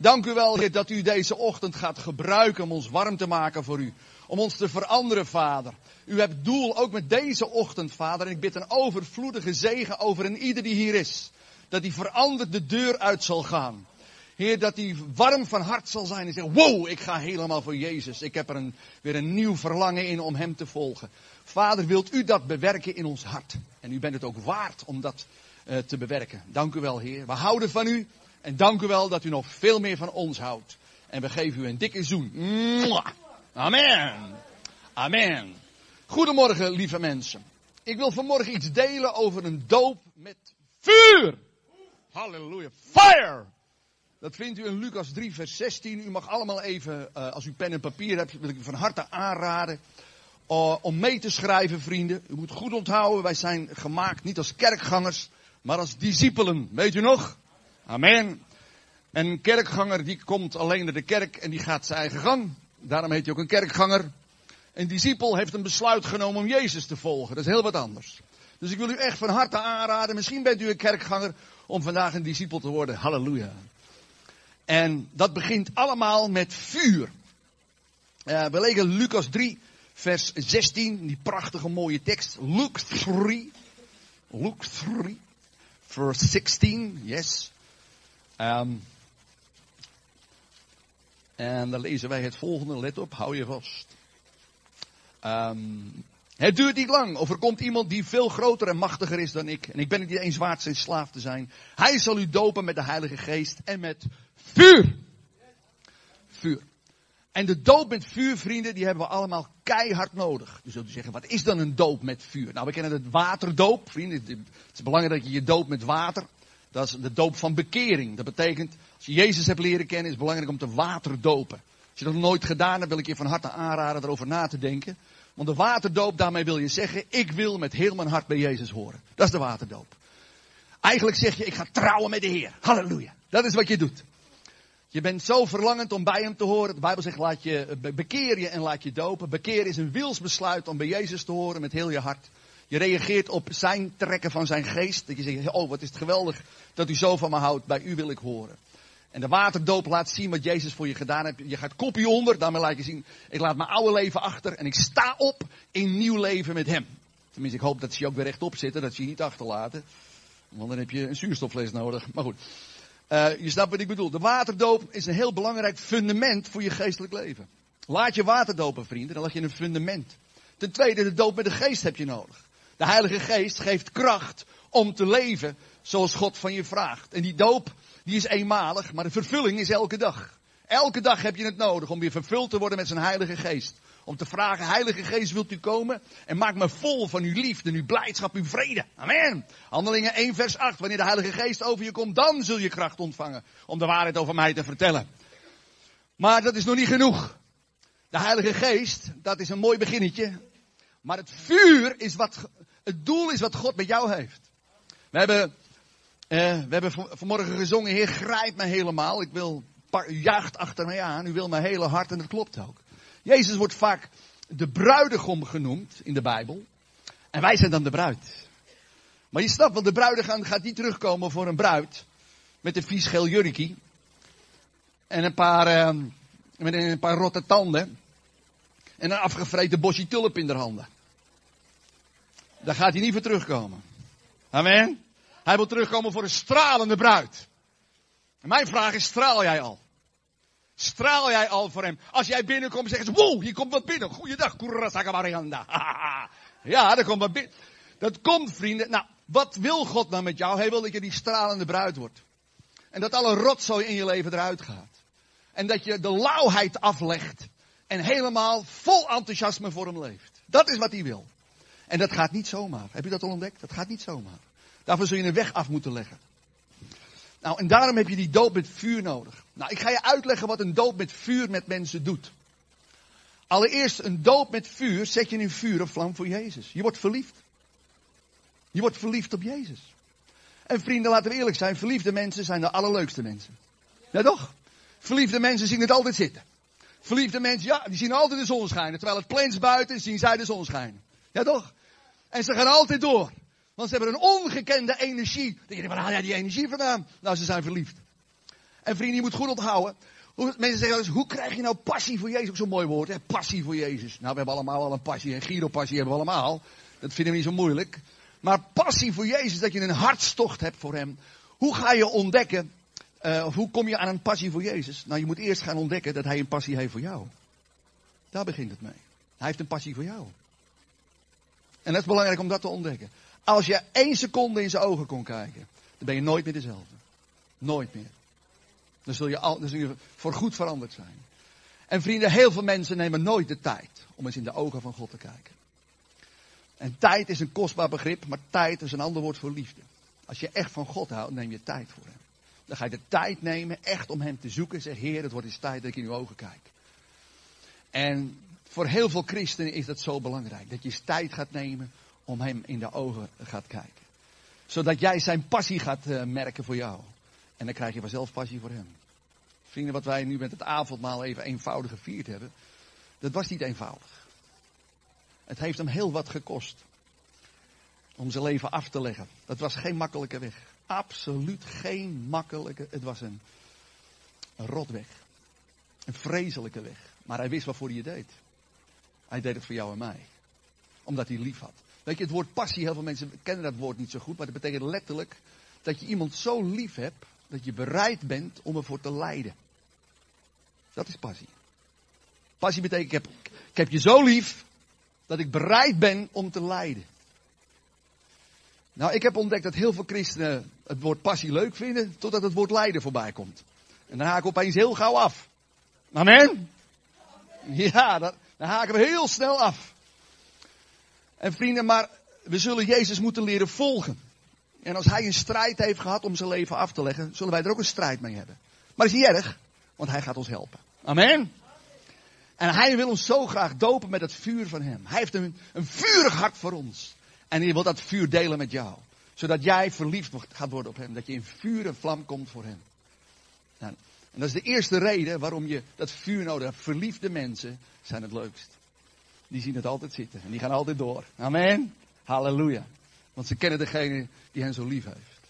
Dank u wel, Heer, dat u deze ochtend gaat gebruiken om ons warm te maken voor u. Om ons te veranderen, Vader. U hebt doel ook met deze ochtend, Vader. En ik bid een overvloedige zegen over een ieder die hier is. Dat die veranderd de deur uit zal gaan. Heer, dat hij warm van hart zal zijn en zegt, wow, ik ga helemaal voor Jezus. Ik heb er een, weer een nieuw verlangen in om Hem te volgen. Vader, wilt u dat bewerken in ons hart? En u bent het ook waard om dat uh, te bewerken. Dank u wel, Heer. We houden van u. En dank u wel dat u nog veel meer van ons houdt. En we geven u een dikke zoen. Amen. Amen. Goedemorgen, lieve mensen. Ik wil vanmorgen iets delen over een doop met vuur. Halleluja. Fire! Dat vindt u in Lucas 3, vers 16. U mag allemaal even, uh, als u pen en papier hebt, wil ik u van harte aanraden. Uh, om mee te schrijven, vrienden. U moet goed onthouden, wij zijn gemaakt niet als kerkgangers, maar als discipelen. Weet u nog? Amen. Een kerkganger die komt alleen naar de kerk en die gaat zijn eigen gang. Daarom heet hij ook een kerkganger. Een discipel heeft een besluit genomen om Jezus te volgen. Dat is heel wat anders. Dus ik wil u echt van harte aanraden. Misschien bent u een kerkganger om vandaag een discipel te worden. Halleluja. En dat begint allemaal met vuur. We lezen Lucas 3, vers 16, die prachtige mooie tekst. Luke 3, Luke 3, verse 16, yes. Um, en dan lezen wij het volgende, let op, hou je vast. Um, het duurt niet lang. Of er komt iemand die veel groter en machtiger is dan ik. En ik ben het niet eens waard zijn slaaf te zijn. Hij zal u dopen met de Heilige Geest en met vuur. Vuur. En de doop met vuur, vrienden, die hebben we allemaal keihard nodig. Dus zult u zeggen, wat is dan een doop met vuur? Nou, we kennen het waterdoop, vrienden. Het is belangrijk dat je je doopt met water. Dat is de doop van bekering. Dat betekent, als je Jezus hebt leren kennen, is het belangrijk om te waterdopen. Als je dat nog nooit gedaan hebt, wil ik je van harte aanraden erover na te denken. Want de waterdoop, daarmee wil je zeggen, ik wil met heel mijn hart bij Jezus horen. Dat is de waterdoop. Eigenlijk zeg je, ik ga trouwen met de Heer. Halleluja. Dat is wat je doet. Je bent zo verlangend om bij hem te horen. De Bijbel zegt, laat je, bekeer je en laat je dopen. Bekeer is een wilsbesluit om bij Jezus te horen met heel je hart. Je reageert op zijn trekken van zijn geest. Dat je zegt, oh wat is het geweldig dat u zo van me houdt. Bij u wil ik horen. En de waterdoop laat zien wat Jezus voor je gedaan heeft. Je gaat kopje onder, daarmee laat je zien, ik laat mijn oude leven achter en ik sta op in nieuw leven met hem. Tenminste, ik hoop dat ze je ook weer rechtop zitten, dat ze je niet achterlaten. Want dan heb je een zuurstoffles nodig. Maar goed, uh, je snapt wat ik bedoel. De waterdoop is een heel belangrijk fundament voor je geestelijk leven. Laat je waterdopen, vrienden, dan leg je een fundament. Ten tweede, de doop met de geest heb je nodig. De Heilige Geest geeft kracht om te leven zoals God van je vraagt. En die doop, die is eenmalig, maar de vervulling is elke dag. Elke dag heb je het nodig om weer vervuld te worden met zijn Heilige Geest. Om te vragen, Heilige Geest, wilt u komen? En maak me vol van uw liefde, uw blijdschap, uw vrede. Amen. Handelingen 1 vers 8. Wanneer de Heilige Geest over je komt, dan zul je kracht ontvangen. Om de waarheid over mij te vertellen. Maar dat is nog niet genoeg. De Heilige Geest, dat is een mooi beginnetje. Maar het vuur is wat, het doel is wat God met jou heeft. We hebben uh, we hebben vanmorgen gezongen, Heer, grijp me helemaal. Ik wil, u jaagt achter mij aan. U wil mijn hele hart en dat klopt ook. Jezus wordt vaak de bruidegom genoemd in de Bijbel. En wij zijn dan de bruid. Maar je snapt, want de bruidegom gaat niet terugkomen voor een bruid. Met een vies geel jurkie. En een paar, uh, met een paar rotte tanden. En een afgevreten bosje tulp in de handen. Daar gaat hij niet voor terugkomen. Amen. Hij wil terugkomen voor een stralende bruid. En mijn vraag is, straal jij al? Straal jij al voor hem? Als jij binnenkomt, zeggen ze, wow, hier komt wat binnen. Goeiedag, Kurasaka Marianda. ja, er komt wat binnen. Dat komt, vrienden. Nou, wat wil God nou met jou? Hij wil dat je die stralende bruid wordt. En dat alle rotzooi in je leven eruit gaat. En dat je de lauwheid aflegt. En helemaal vol enthousiasme voor hem leeft. Dat is wat hij wil. En dat gaat niet zomaar. Heb je dat al ontdekt? Dat gaat niet zomaar. Daarvoor zul je een weg af moeten leggen. Nou, en daarom heb je die doop met vuur nodig. Nou, ik ga je uitleggen wat een doop met vuur met mensen doet. Allereerst, een doop met vuur zet je in vuur of vlam voor Jezus. Je wordt verliefd. Je wordt verliefd op Jezus. En vrienden, laten we eerlijk zijn, verliefde mensen zijn de allerleukste mensen. Ja toch? Verliefde mensen zien het altijd zitten. Verliefde mensen, ja, die zien altijd de zon schijnen. Terwijl het plens buiten zien zij de zon schijnen. Ja toch? En ze gaan altijd door. Want ze hebben een ongekende energie. Dan denk je, waar haal jij die energie vandaan? Nou, ze zijn verliefd. En vrienden, je moet goed onthouden. Mensen zeggen eens, hoe krijg je nou passie voor Jezus? Ook zo'n mooi woord, hè? Passie voor Jezus. Nou, we hebben allemaal al een passie. En Giro-passie hebben we allemaal. Dat vinden we niet zo moeilijk. Maar passie voor Jezus, dat je een hartstocht hebt voor Hem. Hoe ga je ontdekken, uh, of hoe kom je aan een passie voor Jezus? Nou, je moet eerst gaan ontdekken dat Hij een passie heeft voor jou. Daar begint het mee. Hij heeft een passie voor jou. En dat is belangrijk om dat te ontdekken. Als je één seconde in zijn ogen kon kijken, dan ben je nooit meer dezelfde. Nooit meer. Dan zul je, al, dan zul je voor goed veranderd zijn. En vrienden, heel veel mensen nemen nooit de tijd om eens in de ogen van God te kijken. En tijd is een kostbaar begrip, maar tijd is een ander woord voor liefde. Als je echt van God houdt, neem je tijd voor Hem. Dan ga je de tijd nemen echt om Hem te zoeken. Zeg, Heer, het wordt eens tijd dat ik in uw ogen kijk. En voor heel veel christenen is dat zo belangrijk. Dat je tijd gaat nemen om Hem in de ogen gaat kijken. Zodat jij zijn passie gaat uh, merken voor jou. En dan krijg je vanzelf passie voor Hem. Vrienden, wat wij nu met het avondmaal even eenvoudig gevierd hebben. Dat was niet eenvoudig. Het heeft hem heel wat gekost. Om zijn leven af te leggen. Dat was geen makkelijke weg. Absoluut geen makkelijke. Het was een, rotweg. Een vreselijke weg. Maar hij wist waarvoor hij het deed. Hij deed het voor jou en mij. Omdat hij lief had. Weet je, het woord passie, heel veel mensen kennen dat woord niet zo goed. Maar dat betekent letterlijk dat je iemand zo lief hebt. Dat je bereid bent om ervoor te lijden. Dat is passie. Passie betekent, ik heb, ik heb je zo lief dat ik bereid ben om te lijden. Nou, ik heb ontdekt dat heel veel christenen het woord passie leuk vinden, totdat het woord lijden voorbij komt. En dan haak ik opeens heel gauw af. Amen? Ja, dan, dan haken we heel snel af. En vrienden, maar we zullen Jezus moeten leren volgen. En als hij een strijd heeft gehad om zijn leven af te leggen, zullen wij er ook een strijd mee hebben. Maar dat is niet erg, want hij gaat ons helpen. Amen? En hij wil ons zo graag dopen met het vuur van hem. Hij heeft een, een vurig hart voor ons. En hij wil dat vuur delen met jou. Zodat jij verliefd gaat worden op hem. Dat je in vuur en vlam komt voor hem. Nou, en dat is de eerste reden waarom je dat vuur nodig hebt. Verliefde mensen zijn het leukst. Die zien het altijd zitten. En die gaan altijd door. Amen. Halleluja. Want ze kennen degene die hen zo lief heeft.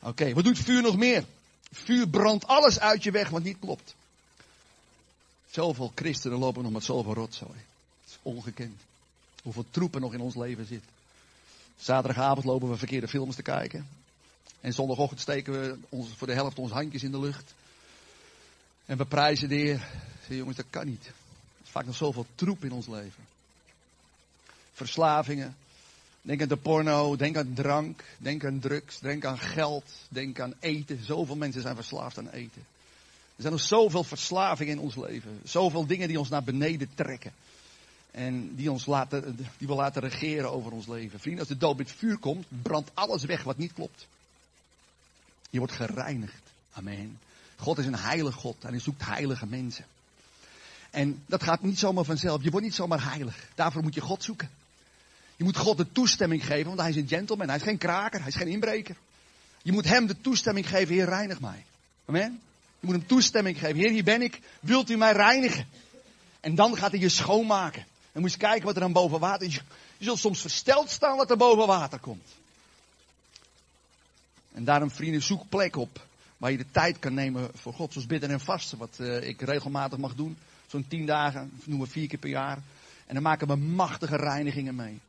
Oké, wat doet vuur nog meer? Vuur brandt alles uit je weg wat niet klopt. Zoveel christenen lopen nog met zoveel rotzooi. Het is ongekend. Hoeveel troepen nog in ons leven zit. Zaterdagavond lopen we verkeerde films te kijken. En zondagochtend steken we voor de helft onze handjes in de lucht. En we prijzen de Heer. Jongens, dat kan niet. Er is vaak nog zoveel troep in ons leven. Verslavingen. Denk aan de porno, denk aan drank, denk aan drugs, denk aan geld, denk aan eten. Zoveel mensen zijn verslaafd aan eten. Er zijn nog zoveel verslavingen in ons leven. Zoveel dingen die ons naar beneden trekken. En die ons laten, die we laten regeren over ons leven. Vrienden, als de dood met vuur komt, brandt alles weg wat niet klopt. Je wordt gereinigd. Amen. God is een heilig God en hij zoekt heilige mensen. En dat gaat niet zomaar vanzelf. Je wordt niet zomaar heilig. Daarvoor moet je God zoeken. Je moet God de toestemming geven, want hij is een gentleman. Hij is geen kraker, hij is geen inbreker. Je moet hem de toestemming geven, Heer, reinig mij. Amen. Je moet hem toestemming geven. Heer, hier ben ik. Wilt u mij reinigen? En dan gaat hij je schoonmaken. En moet je kijken wat er aan boven water is. Je zult soms versteld staan wat er boven water komt. En daarom, vrienden, zoek plek op. Waar je de tijd kan nemen voor God. Zoals bidden en vasten. Wat uh, ik regelmatig mag doen. Zo'n tien dagen, noemen we vier keer per jaar. En dan maken we machtige reinigingen mee.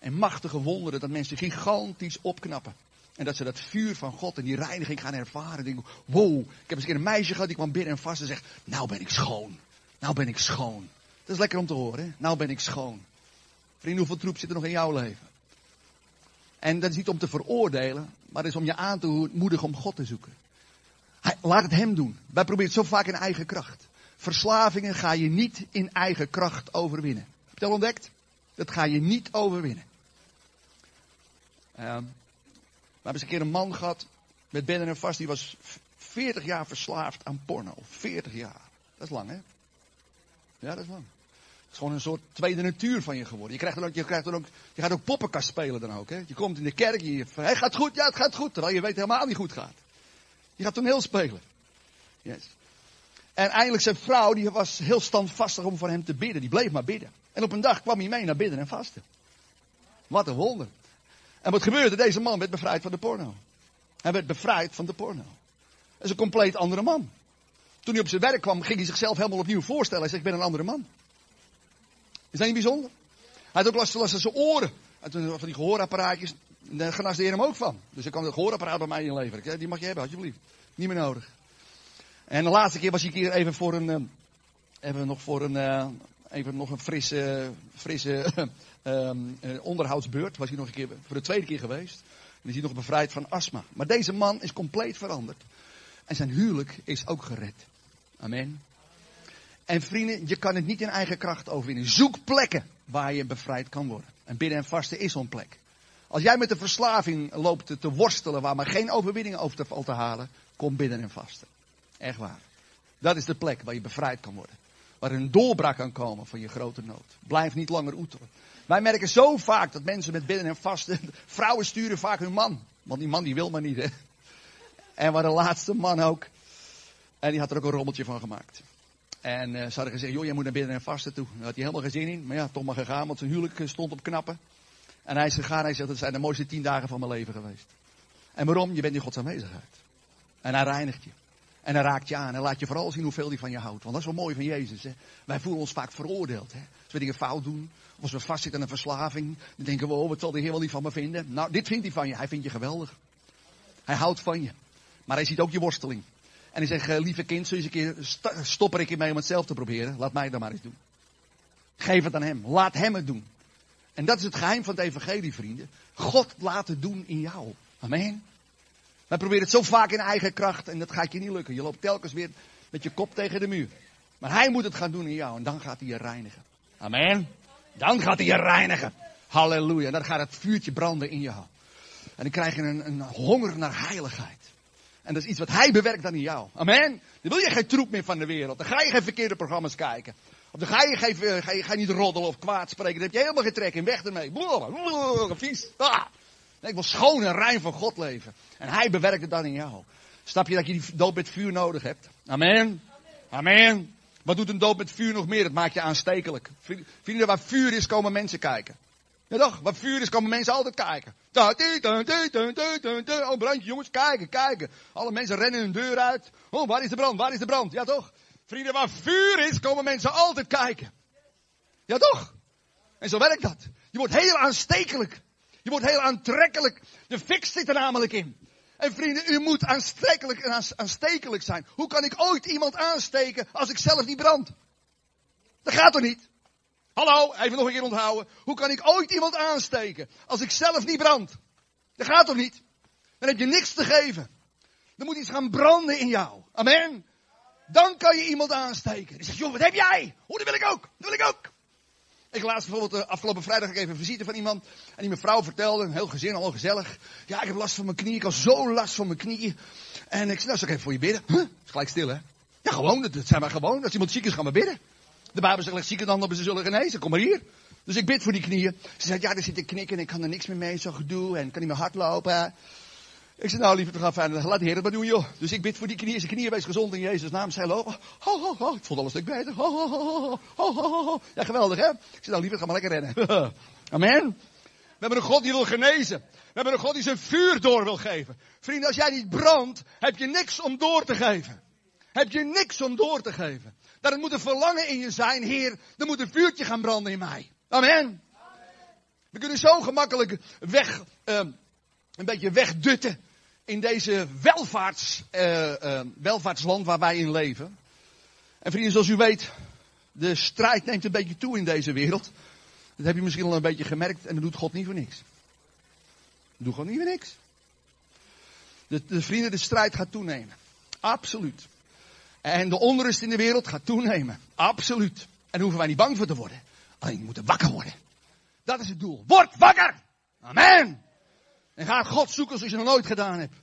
En machtige wonderen dat mensen gigantisch opknappen. En dat ze dat vuur van God en die reiniging gaan ervaren. Denken, wow, ik heb eens een meisje gehad die kwam binnen en vast en zegt, nou ben ik schoon. Nou ben ik schoon. Dat is lekker om te horen, hè? Nou ben ik schoon. Vrienden, hoeveel troep zit er nog in jouw leven? En dat is niet om te veroordelen, maar het is om je aan te moedigen om God te zoeken. Laat het hem doen. Wij proberen het zo vaak in eigen kracht. Verslavingen ga je niet in eigen kracht overwinnen. Heb je al ontdekt? Dat ga je niet overwinnen. Uh, we hebben eens een keer een man gehad met bedden en vast. Die was 40 jaar verslaafd aan porno. 40 jaar. Dat is lang, hè? Ja, dat is lang. Het is gewoon een soort tweede natuur van je geworden. Je, krijgt dan ook, je, krijgt dan ook, je gaat ook poppenkast spelen dan ook. Hè? Je komt in de kerk je het gaat goed, ja het gaat goed. Terwijl je weet helemaal niet goed gaat. Je gaat toen heel spelen. Yes. En eindelijk zijn vrouw, die was heel standvastig om voor hem te bidden. Die bleef maar bidden. En op een dag kwam hij mee naar bidden en vasten. Wat een wonder. En wat gebeurde? Deze man werd bevrijd van de porno. Hij werd bevrijd van de porno. Dat is een compleet andere man. Toen hij op zijn werk kwam, ging hij zichzelf helemaal opnieuw voorstellen. Hij zegt, ik ben een andere man. Is dat niet bijzonder? Hij had ook last, van zijn oren. En toen van die gehoorapparaatjes, daar genaste hem ook van. Dus ik kan het gehoorapparaat bij mij inleveren. Die mag je hebben, alsjeblieft. Niet meer nodig. En de laatste keer was ik hier even voor een, eh, even nog voor een, eh, even nog een frisse, frisse um, onderhoudsbeurt. Was hij nog een keer, voor de tweede keer geweest. En is hij nog bevrijd van astma. Maar deze man is compleet veranderd. En zijn huwelijk is ook gered. Amen. En vrienden, je kan het niet in eigen kracht overwinnen. Zoek plekken waar je bevrijd kan worden. En bidden en vasten is zo'n plek. Als jij met de verslaving loopt te worstelen waar maar geen overwinning over te, te halen, kom bidden en vasten. Echt waar. Dat is de plek waar je bevrijd kan worden. Waar een doorbraak kan komen van je grote nood. Blijf niet langer oeteren. Wij merken zo vaak dat mensen met bidden en vasten, vrouwen sturen vaak hun man. Want die man die wil maar niet, hè. En waar de laatste man ook. En die had er ook een rommeltje van gemaakt. En uh, ze hadden gezegd, joh, jij moet naar binnen en vasten toe. Daar had hij helemaal geen zin in. Maar ja, toch maar gegaan, want zijn huwelijk stond op knappen. En hij is gegaan, hij zegt, dat zijn de mooiste tien dagen van mijn leven geweest. En waarom? Je bent in Gods aanwezigheid. En hij reinigt je. En hij raakt je aan. En laat je vooral zien hoeveel hij van je houdt. Want dat is wel mooi van Jezus. Hè? Wij voelen ons vaak veroordeeld. Hè? Als we dingen fout doen. Of als we vastzitten aan een verslaving. Dan denken we, oh, wat zal de Heer wel niet van me vinden? Nou, dit vindt hij van je. Hij vindt je geweldig. Hij houdt van je. Maar hij ziet ook je worsteling. En hij zegt, eh, lieve kind, je eens een keer stop er ik mee om het zelf te proberen. Laat mij dat maar eens doen. Geef het aan hem. Laat hem het doen. En dat is het geheim van het evangelie, vrienden. God laat het doen in jou. Amen. Wij proberen het zo vaak in eigen kracht en dat gaat je niet lukken. Je loopt telkens weer met je kop tegen de muur. Maar hij moet het gaan doen in jou en dan gaat hij je reinigen. Amen. Dan gaat hij je reinigen. Halleluja. En dan gaat het vuurtje branden in jou. En dan krijg je een, een honger naar heiligheid. En dat is iets wat hij bewerkt dan in jou. Amen. Dan wil je geen troep meer van de wereld. Dan ga je geen verkeerde programma's kijken. Of dan ga je, geen, ga je, ga niet roddelen of kwaad spreken. Dan heb je helemaal geen trek in. Weg ermee. Blablabla, vies. Ah. Nee, ik wil schoon en rein van God leven. En hij bewerkt het dan in jou. Snap je dat je die dood met vuur nodig hebt? Amen. Amen. Wat doet een dood met vuur nog meer? Dat maakt je aanstekelijk. Vrienden, waar vuur is, komen mensen kijken. Ja toch? Waar vuur is, komen mensen altijd kijken. Oh, brandje, jongens, kijken, kijken. Alle mensen rennen hun deur uit. Oh, waar is de brand? Waar is de brand? Ja toch? Vrienden, waar vuur is, komen mensen altijd kijken. Ja toch? En zo werkt dat. Je wordt heel aanstekelijk. Je wordt heel aantrekkelijk. De fix zit er namelijk in. En vrienden, u moet aanstekelijk en aanstekelijk zijn. Hoe kan ik ooit iemand aansteken als ik zelf niet brand? Dat gaat toch niet? Hallo, even nog een keer onthouden. Hoe kan ik ooit iemand aansteken als ik zelf niet brand? Dat gaat toch niet? Dan heb je niks te geven. Er moet iets gaan branden in jou. Amen. Dan kan je iemand aansteken. Die zegt, joh, wat heb jij? Oh, dat wil ik ook. Dat wil ik ook. Ik laatst bijvoorbeeld, uh, afgelopen vrijdag, ik even een visite van iemand. En die mevrouw vertelde, een heel gezin, al gezellig. Ja, ik heb last van mijn knieën. Ik had zo last van mijn knieën. En ik zei, nou, zal ik even voor je bidden? Huh? Is gelijk stil, hè? Ja, gewoon. Dat, zijn maar gewoon. Als iemand ziek is, gaan we bidden. De Bijbel zegt, zieken dan op ze zullen genezen. Kom maar hier. Dus ik bid voor die knieën. Ze zei, ja, er zit een knikken en ik kan er niks meer mee, zo gedoe. En kan niet meer hardlopen. Ik zei, nou lieve, gaan fijn, laat de Heer het maar doen, joh. Dus ik bid voor die knieën. Zijn knieën wees gezond in Jezus' naam. Zij lopen. Ho, ho, ho. Ik vond alles een stuk beter. Ho, ho, ho, ho, ho, ho. Ja, geweldig, hè? Ik zei, nou lieve, ga maar lekker rennen. Amen. We hebben een God die wil genezen. We hebben een God die zijn vuur door wil geven. Vrienden, als jij niet brandt, heb je niks om door te geven. Heb je niks om door te geven. Het moet een verlangen in je zijn, Heer. Er moet een vuurtje gaan branden in mij. Amen. We kunnen zo gemakkelijk weg, uh, een beetje wegdutten in deze welvaarts, uh, uh, welvaartsland waar wij in leven. En vrienden, zoals u weet, de strijd neemt een beetje toe in deze wereld. Dat heb je misschien al een beetje gemerkt en dat doet God niet voor niks. Doet God niet voor niks. De, de vrienden, de strijd gaat toenemen. Absoluut. En de onrust in de wereld gaat toenemen. Absoluut. En daar hoeven wij niet bang voor te worden. Alleen we moeten wakker worden. Dat is het doel. Word wakker! Amen! En ga God zoeken zoals je nog nooit gedaan hebt.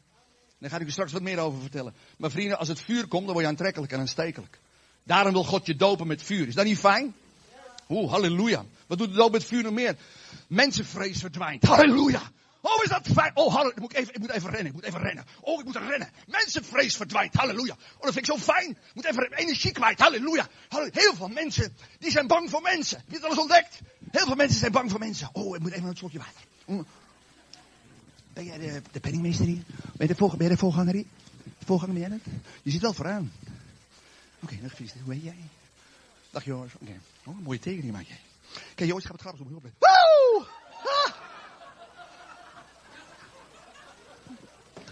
Daar ga ik u straks wat meer over vertellen. Maar vrienden, als het vuur komt, dan word je aantrekkelijk en aanstekelijk. Daarom wil God je dopen met vuur. Is dat niet fijn? Oeh, halleluja. Wat doet de doop met vuur nog meer? Mensenvrees verdwijnt. Halleluja. Oh, is dat fijn? Oh, halleluja. Ik moet even, ik moet even rennen. Ik moet even rennen. Oh, ik moet rennen. Mensenvrees verdwijnt. Halleluja. Oh, dat vind ik zo fijn. Ik moet even energie kwijt. Halleluja. Heel veel mensen, die zijn bang voor mensen. Heb je het al eens ontdekt? Heel veel mensen zijn bang voor mensen. Oh, ik moet even een slokje water. Ben jij de, de penningmeester hier? Ben je de, voorganger hier? Voorganger ben jij net? Je zit wel vooraan. Oké, okay, nog Hoe ben jij? Dag Joris. Oké. Okay. Oh, mooie tekening maak jij. Kijk Joris, gaat het grappig op. Woe! Ah!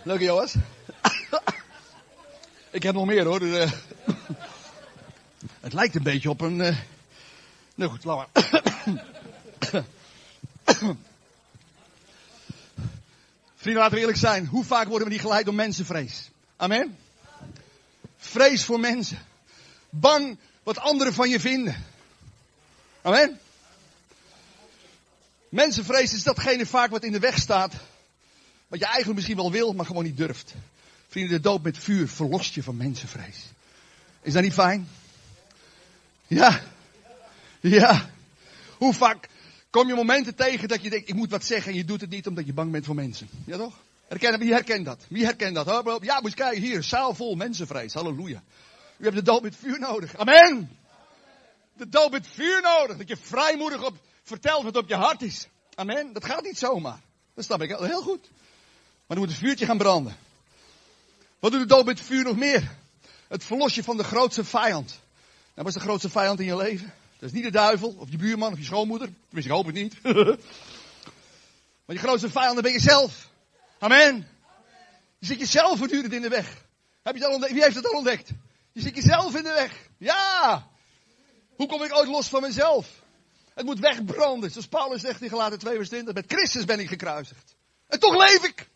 Leuk Joris. Ik heb nog meer hoor. Dus, uh... het lijkt een beetje op een... Uh... Nou goed, laat maar. Vrienden, laten we eerlijk zijn. Hoe vaak worden we niet geleid door mensenvrees? Amen. Vrees voor mensen. Bang wat anderen van je vinden. Amen. Mensenvrees is datgene vaak wat in de weg staat. Wat je eigenlijk misschien wel wil, maar gewoon niet durft. Vrienden, de dood met vuur verlost je van mensenvrees. Is dat niet fijn? Ja. Ja. Hoe vaak kom je momenten tegen dat je denkt, ik moet wat zeggen en je doet het niet omdat je bang bent voor mensen. Ja toch? Herken, wie herkent dat? Wie herkent dat? Ja, moet je kijken, hier, zaal vol mensenvrees. Halleluja. U hebt de dood met vuur nodig. Amen. De dood met vuur nodig. Dat je vrijmoedig op, vertelt wat op je hart is. Amen. Dat gaat niet zomaar. Dat snap ik heel goed. Maar dan moet het vuurtje gaan branden. Wat doet de dood met vuur nog meer? Het verlos je van de grootste vijand. Nou, wat is de grootste vijand in je leven? Dat is niet de duivel, of je buurman, of je schoonmoeder. Tenminste, ik hoop het niet. maar je grootste vijand ben je zelf. Amen. Je zit jezelf voortdurend in de weg. Heb je dat ontdekt? Wie heeft het al ontdekt? Je zit jezelf in de weg. Ja. Hoe kom ik ooit los van mezelf? Het moet wegbranden. Zoals Paulus zegt in Galaten 2 vers 20. Met Christus ben ik gekruisigd. En toch leef ik.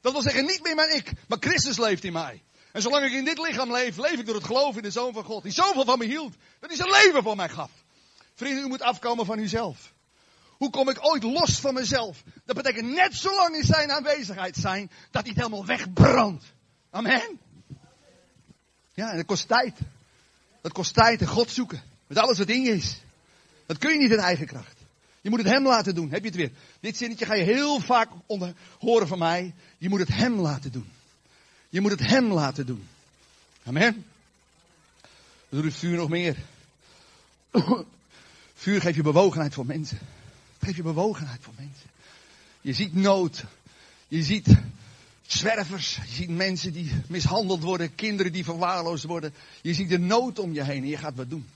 Dat wil zeggen, niet meer mijn ik, maar Christus leeft in mij. En zolang ik in dit lichaam leef, leef ik door het geloof in de Zoon van God. Die zoveel van me hield, dat hij zijn leven voor mij gaf. Vrienden, u moet afkomen van uzelf. Hoe kom ik ooit los van mezelf? Dat betekent net zo lang in zijn aanwezigheid zijn, dat hij het helemaal wegbrandt. Amen. Ja, en dat kost tijd. Dat kost tijd en God zoeken. Met alles wat in je is. Dat kun je niet in eigen kracht. Je moet het hem laten doen. Heb je het weer? Dit zinnetje ga je heel vaak onder, horen van mij. Je moet het hem laten doen. Je moet het hem laten doen. Amen. Doe het vuur nog meer. vuur geeft je bewogenheid voor mensen. Het geeft je bewogenheid voor mensen. Je ziet nood. Je ziet zwervers. Je ziet mensen die mishandeld worden. Kinderen die verwaarloosd worden. Je ziet de nood om je heen en je gaat wat doen.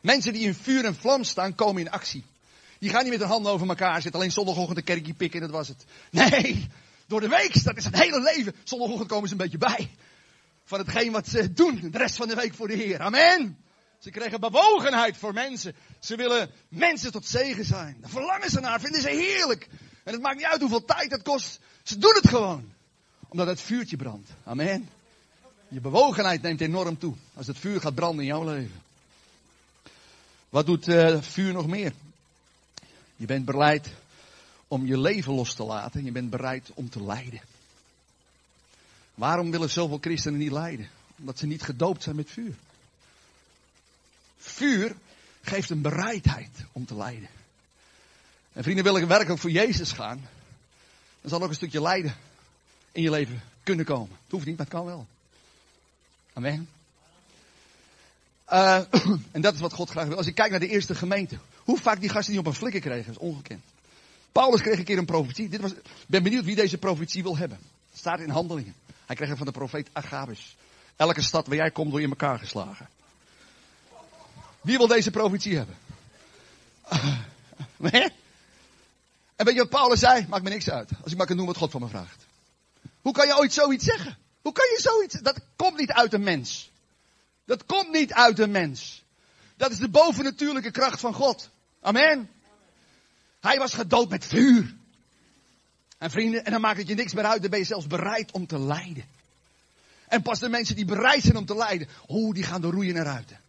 Mensen die in vuur en vlam staan komen in actie. Die gaan niet met hun handen over elkaar zitten. Alleen zondagochtend een kerkje pikken en dat was het. Nee, door de week, dat is het hele leven. Zondagochtend komen ze een beetje bij. Van hetgeen wat ze doen de rest van de week voor de Heer. Amen. Ze krijgen bewogenheid voor mensen. Ze willen mensen tot zegen zijn. Daar verlangen ze naar, vinden ze heerlijk. En het maakt niet uit hoeveel tijd het kost. Ze doen het gewoon. Omdat het vuurtje brandt. Amen. Je bewogenheid neemt enorm toe. Als het vuur gaat branden in jouw leven. Wat doet uh, vuur nog meer? Je bent bereid om je leven los te laten. Je bent bereid om te lijden. Waarom willen zoveel christenen niet lijden? Omdat ze niet gedoopt zijn met vuur. Vuur geeft een bereidheid om te lijden. En vrienden, wil ik werkelijk voor Jezus gaan, dan zal ook een stukje lijden in je leven kunnen komen. Het hoeft niet, maar het kan wel. Amen. Uh, en dat is wat God graag wil. Als ik kijk naar de eerste gemeente, hoe vaak die gasten niet op een flikker kregen, is ongekend. Paulus kreeg een keer een profetie. Dit was, ik ben benieuwd wie deze profetie wil hebben. Het staat in handelingen. Hij kreeg hem van de profeet Agabus. Elke stad waar jij komt, door je in elkaar geslagen. Wie wil deze profetie hebben? En weet je wat Paulus zei? Maakt me niks uit. Als ik maar kan doen wat God van me vraagt. Hoe kan je ooit zoiets zeggen? Hoe kan je zoiets? Dat komt niet uit een mens. Dat komt niet uit een mens. Dat is de bovennatuurlijke kracht van God. Amen. Hij was gedood met vuur. En vrienden, en dan maakt het je niks meer uit, dan ben je zelfs bereid om te lijden. En pas de mensen die bereid zijn om te lijden, hoe die gaan de roeien naar buiten.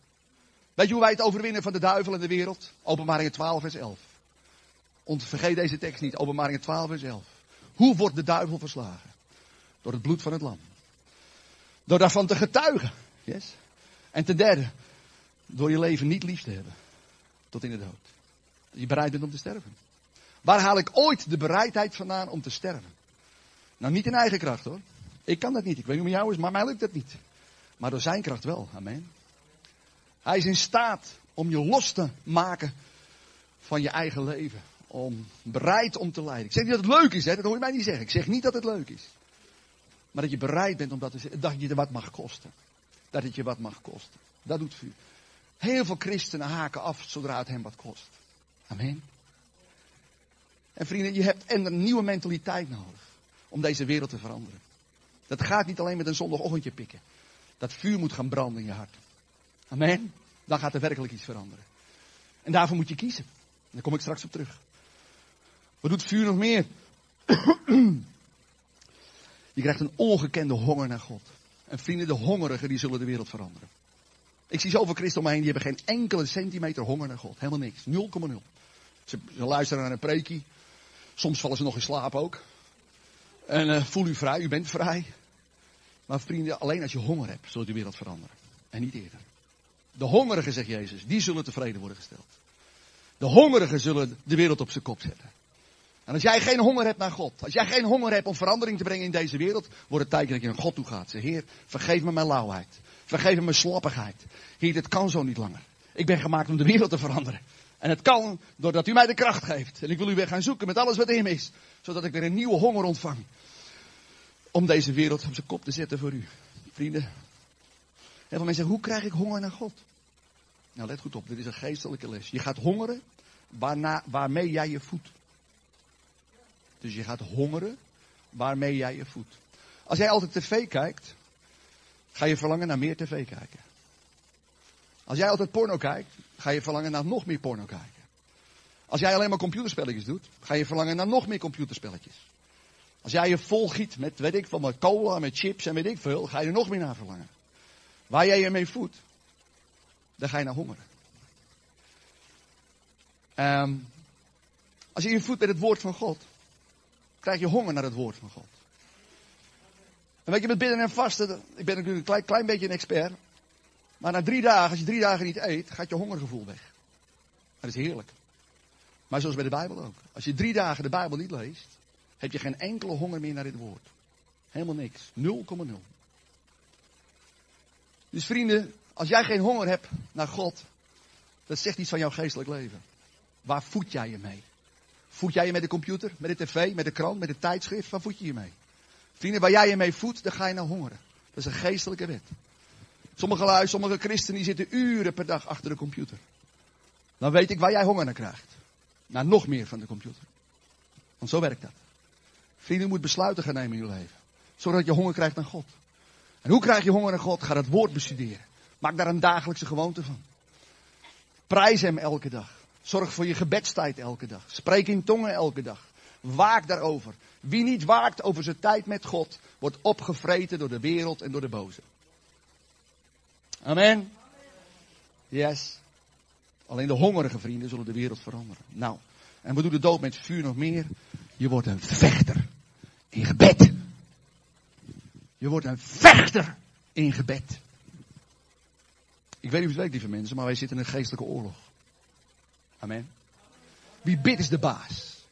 Weet je hoe wij het overwinnen van de duivel en de wereld? Openbaringen 12 vers 11. vergeet deze tekst niet, openbaringen 12 vers 11. Hoe wordt de duivel verslagen? Door het bloed van het lam. Door daarvan te getuigen. Yes. En ten derde, door je leven niet lief te hebben. Tot in de dood. Je bereid bent om te sterven. Waar haal ik ooit de bereidheid vandaan om te sterven? Nou, niet in eigen kracht hoor. Ik kan dat niet. Ik weet niet hoe jou is, maar mij lukt dat niet. Maar door zijn kracht wel. Amen. Hij is in staat om je los te maken van je eigen leven. Om bereid om te lijden. Ik zeg niet dat het leuk is, hè? dat hoor je mij niet zeggen. Ik zeg niet dat het leuk is. Maar dat je bereid bent om dat te dat je er wat mag kosten. Dat het je wat mag kosten. Dat doet vuur. Heel veel christenen haken af zodra het hem wat kost. Amen. En vrienden, je hebt een nieuwe mentaliteit nodig om deze wereld te veranderen. Dat gaat niet alleen met een zondagochtendje pikken. Dat vuur moet gaan branden in je hart. Amen. Dan gaat er werkelijk iets veranderen. En daarvoor moet je kiezen. Daar kom ik straks op terug. Wat doet vuur nog meer? Je krijgt een ongekende honger naar God. En vrienden, de hongerigen, die zullen de wereld veranderen. Ik zie zoveel christen om me heen, die hebben geen enkele centimeter honger naar God. Helemaal niks. 0,0. Ze, ze, luisteren naar een preekie. Soms vallen ze nog in slaap ook. En uh, voel u vrij, u bent vrij. Maar vrienden, alleen als je honger hebt, zult de wereld veranderen. En niet eerder. De hongerigen, zegt Jezus, die zullen tevreden worden gesteld. De hongerigen zullen de wereld op zijn kop zetten. En als jij geen honger hebt naar God, als jij geen honger hebt om verandering te brengen in deze wereld, wordt het tijd dat je naar God toe gaat. Zeg, Heer, vergeef me mijn lauwheid. Vergeef me mijn slappigheid. Heer, dit kan zo niet langer. Ik ben gemaakt om de wereld te veranderen. En het kan doordat u mij de kracht geeft. En ik wil u weer gaan zoeken met alles wat in me is. Zodat ik weer een nieuwe honger ontvang. Om deze wereld op zijn kop te zetten voor u. Vrienden. Heel veel mensen zeggen, hoe krijg ik honger naar God? Nou, let goed op. Dit is een geestelijke les. Je gaat hongeren waarmee jij je voedt. Dus je gaat hongeren waarmee jij je voedt. Als jij altijd tv kijkt, ga je verlangen naar meer tv kijken. Als jij altijd porno kijkt, ga je verlangen naar nog meer porno kijken. Als jij alleen maar computerspelletjes doet, ga je verlangen naar nog meer computerspelletjes. Als jij je volgiet met, weet ik van, met cola, met chips en weet ik veel, ga je er nog meer naar verlangen. Waar jij je mee voedt, daar ga je naar hongeren. Um, als je je voedt met het woord van God, krijg je honger naar het woord van God. En weet je, met bidden en vasten, ik ben natuurlijk een klein, klein beetje een expert. Maar na drie dagen, als je drie dagen niet eet, gaat je hongergevoel weg. Dat is heerlijk. Maar zoals bij de Bijbel ook. Als je drie dagen de Bijbel niet leest, heb je geen enkele honger meer naar dit woord. Helemaal niks. 0,0. Dus vrienden, als jij geen honger hebt naar God, dat zegt iets van jouw geestelijk leven. Waar voed jij je mee? Voed jij je met de computer, met de tv, met de krant, met de tijdschrift? Waar voed je je mee? Vrienden, waar jij je mee voedt, dan ga je naar hongeren. Dat is een geestelijke wet. Sommige lui, sommige christenen die zitten uren per dag achter de computer. Dan weet ik waar jij honger naar krijgt. Naar nog meer van de computer. Want zo werkt dat. Vrienden, moet besluiten gaan nemen in je leven. Zodat je honger krijgt naar God. En hoe krijg je honger naar God? Ga het woord bestuderen. Maak daar een dagelijkse gewoonte van. Prijs hem elke dag. Zorg voor je gebedstijd elke dag. Spreek in tongen elke dag. Waak daarover. Wie niet waakt over zijn tijd met God, wordt opgevreten door de wereld en door de boze. Amen. Yes. Alleen de hongerige vrienden zullen de wereld veranderen. Nou, en we doen de dood met vuur nog meer? Je wordt een vechter in gebed. Je wordt een vechter in gebed. Ik weet niet of het weet, lieve mensen, maar wij zitten in een geestelijke oorlog. Amen. Wie bidt is de baas.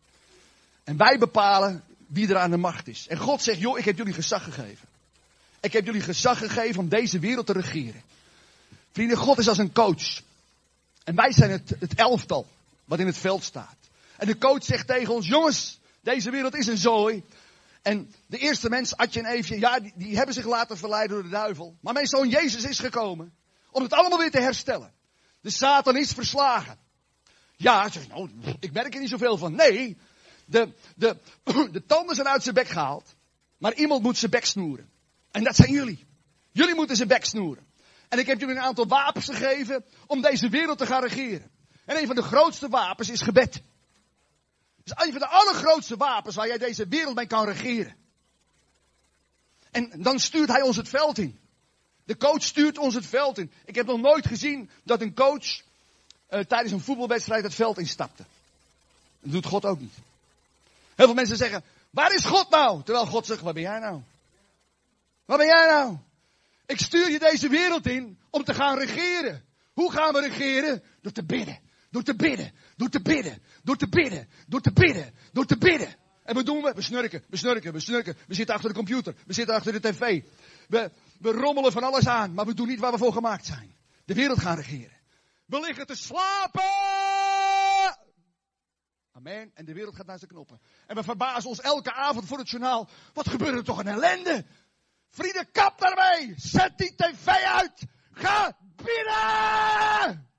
En wij bepalen wie er aan de macht is. En God zegt, joh, ik heb jullie gezag gegeven. Ik heb jullie gezag gegeven om deze wereld te regeren. Vrienden, God is als een coach. En wij zijn het, het elftal wat in het veld staat. En de coach zegt tegen ons, jongens, deze wereld is een zooi. En de eerste mens, Adje en Eefje, ja, die, die hebben zich laten verleiden door de duivel. Maar mijn zoon Jezus is gekomen om het allemaal weer te herstellen. De Satan is verslagen. Ja, zeg nou, ik merk er niet zoveel van. Nee, de, de, de tanden zijn uit zijn bek gehaald. Maar iemand moet zijn bek snoeren. En dat zijn jullie. Jullie moeten zijn bek snoeren. En ik heb jullie een aantal wapens gegeven om deze wereld te gaan regeren. En een van de grootste wapens is gebed. is een van de allergrootste wapens waar jij deze wereld mee kan regeren. En dan stuurt hij ons het veld in. De coach stuurt ons het veld in. Ik heb nog nooit gezien dat een coach uh, tijdens een voetbalwedstrijd het veld instapte. Dat doet God ook niet. Heel veel mensen zeggen, waar is God nou? Terwijl God zegt, waar ben jij nou? Waar ben jij nou? Ik stuur je deze wereld in om te gaan regeren. Hoe gaan we regeren? Door te bidden. Door te bidden. Door te bidden. Door te bidden. Door te bidden. Door te bidden. En wat doen we? We snurken. We snurken. We snurken. We zitten achter de computer. We zitten achter de tv. We, we rommelen van alles aan. Maar we doen niet waar we voor gemaakt zijn. De wereld gaan regeren. We liggen te slapen. Amen. En de wereld gaat naar zijn knoppen. En we verbazen ons elke avond voor het journaal. Wat gebeurt er toch een ellende? Vrienden, kap daarmee. Zet die tv uit. Ga binnen.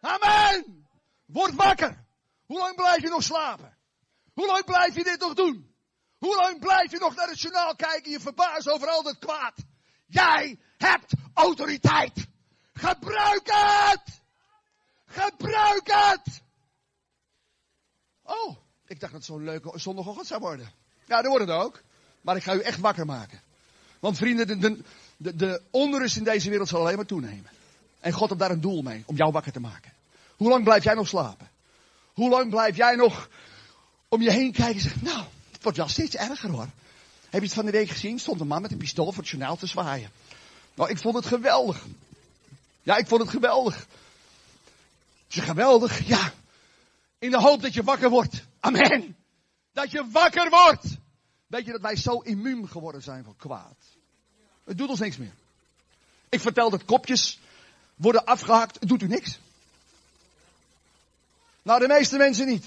Amen. Word wakker. Hoe lang blijf je nog slapen? Hoe lang blijf je dit nog doen? Hoe lang blijf je nog naar het journaal kijken en je verbaast over al dat kwaad? Jij hebt autoriteit. Gebruik het! Gebruik het! Oh, ik dacht dat het zo'n leuke zondagochtend zou worden. Ja, dat wordt het ook. Maar ik ga u echt wakker maken. Want vrienden, de, de, de onrust in deze wereld zal alleen maar toenemen. En God heeft daar een doel mee, om jou wakker te maken. Hoe lang blijf jij nog slapen? Hoe lang blijf jij nog om je heen kijken en zeggen, nou, het wordt wel steeds erger hoor. Heb je het van de week gezien? Stond een man met een pistool voor het journaal te zwaaien. Nou, ik vond het geweldig. Ja, ik vond het geweldig. Is het geweldig? Ja. In de hoop dat je wakker wordt. Amen. Dat je wakker wordt. Weet je dat wij zo immuun geworden zijn van kwaad? Het doet ons niks meer. Ik vertel dat kopjes worden afgehakt. Het doet u niks. Nou, de meeste mensen niet.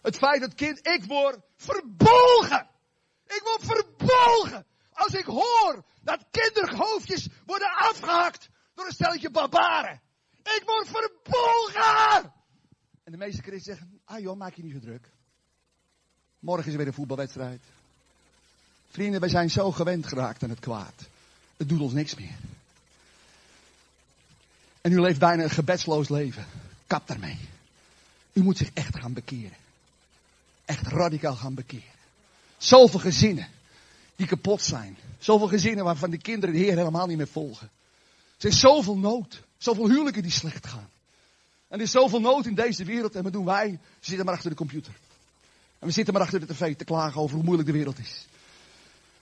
Het feit dat kind, ik word verbolgen. Ik word verbolgen. Als ik hoor dat kinderhoofdjes worden afgehakt door een stelletje barbaren. Ik word verbolgen. En de meeste christenen zeggen, ah joh, maak je niet zo druk. Morgen is er weer een voetbalwedstrijd. Vrienden, wij zijn zo gewend geraakt aan het kwaad. Het doet ons niks meer. En u leeft bijna een gebedsloos leven. Kap daarmee. U moet zich echt gaan bekeren. Echt radicaal gaan bekeren. Zoveel gezinnen die kapot zijn. Zoveel gezinnen waarvan de kinderen de Heer helemaal niet meer volgen. Er is zoveel nood. Zoveel huwelijken die slecht gaan. En er is zoveel nood in deze wereld. En wat doen wij? We zitten maar achter de computer. En we zitten maar achter de tv te klagen over hoe moeilijk de wereld is.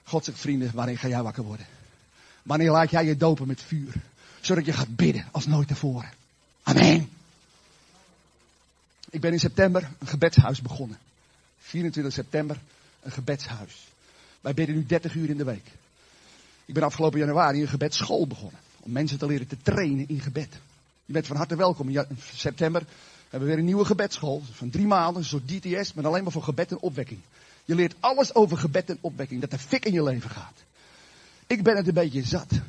God zegt, vrienden, wanneer ga jij wakker worden? Wanneer laat jij je dopen met vuur? Zodat je gaat bidden als nooit tevoren. Amen. Ik ben in september een gebedshuis begonnen. 24 september een gebedshuis. Wij bidden nu 30 uur in de week. Ik ben afgelopen januari een gebedsschool begonnen. Om mensen te leren te trainen in gebed. Je bent van harte welkom. In september hebben we weer een nieuwe gebedsschool. Van drie maanden, een soort DTS, maar alleen maar voor gebed en opwekking. Je leert alles over gebed en opwekking. Dat er fik in je leven gaat. Ik ben het een beetje zat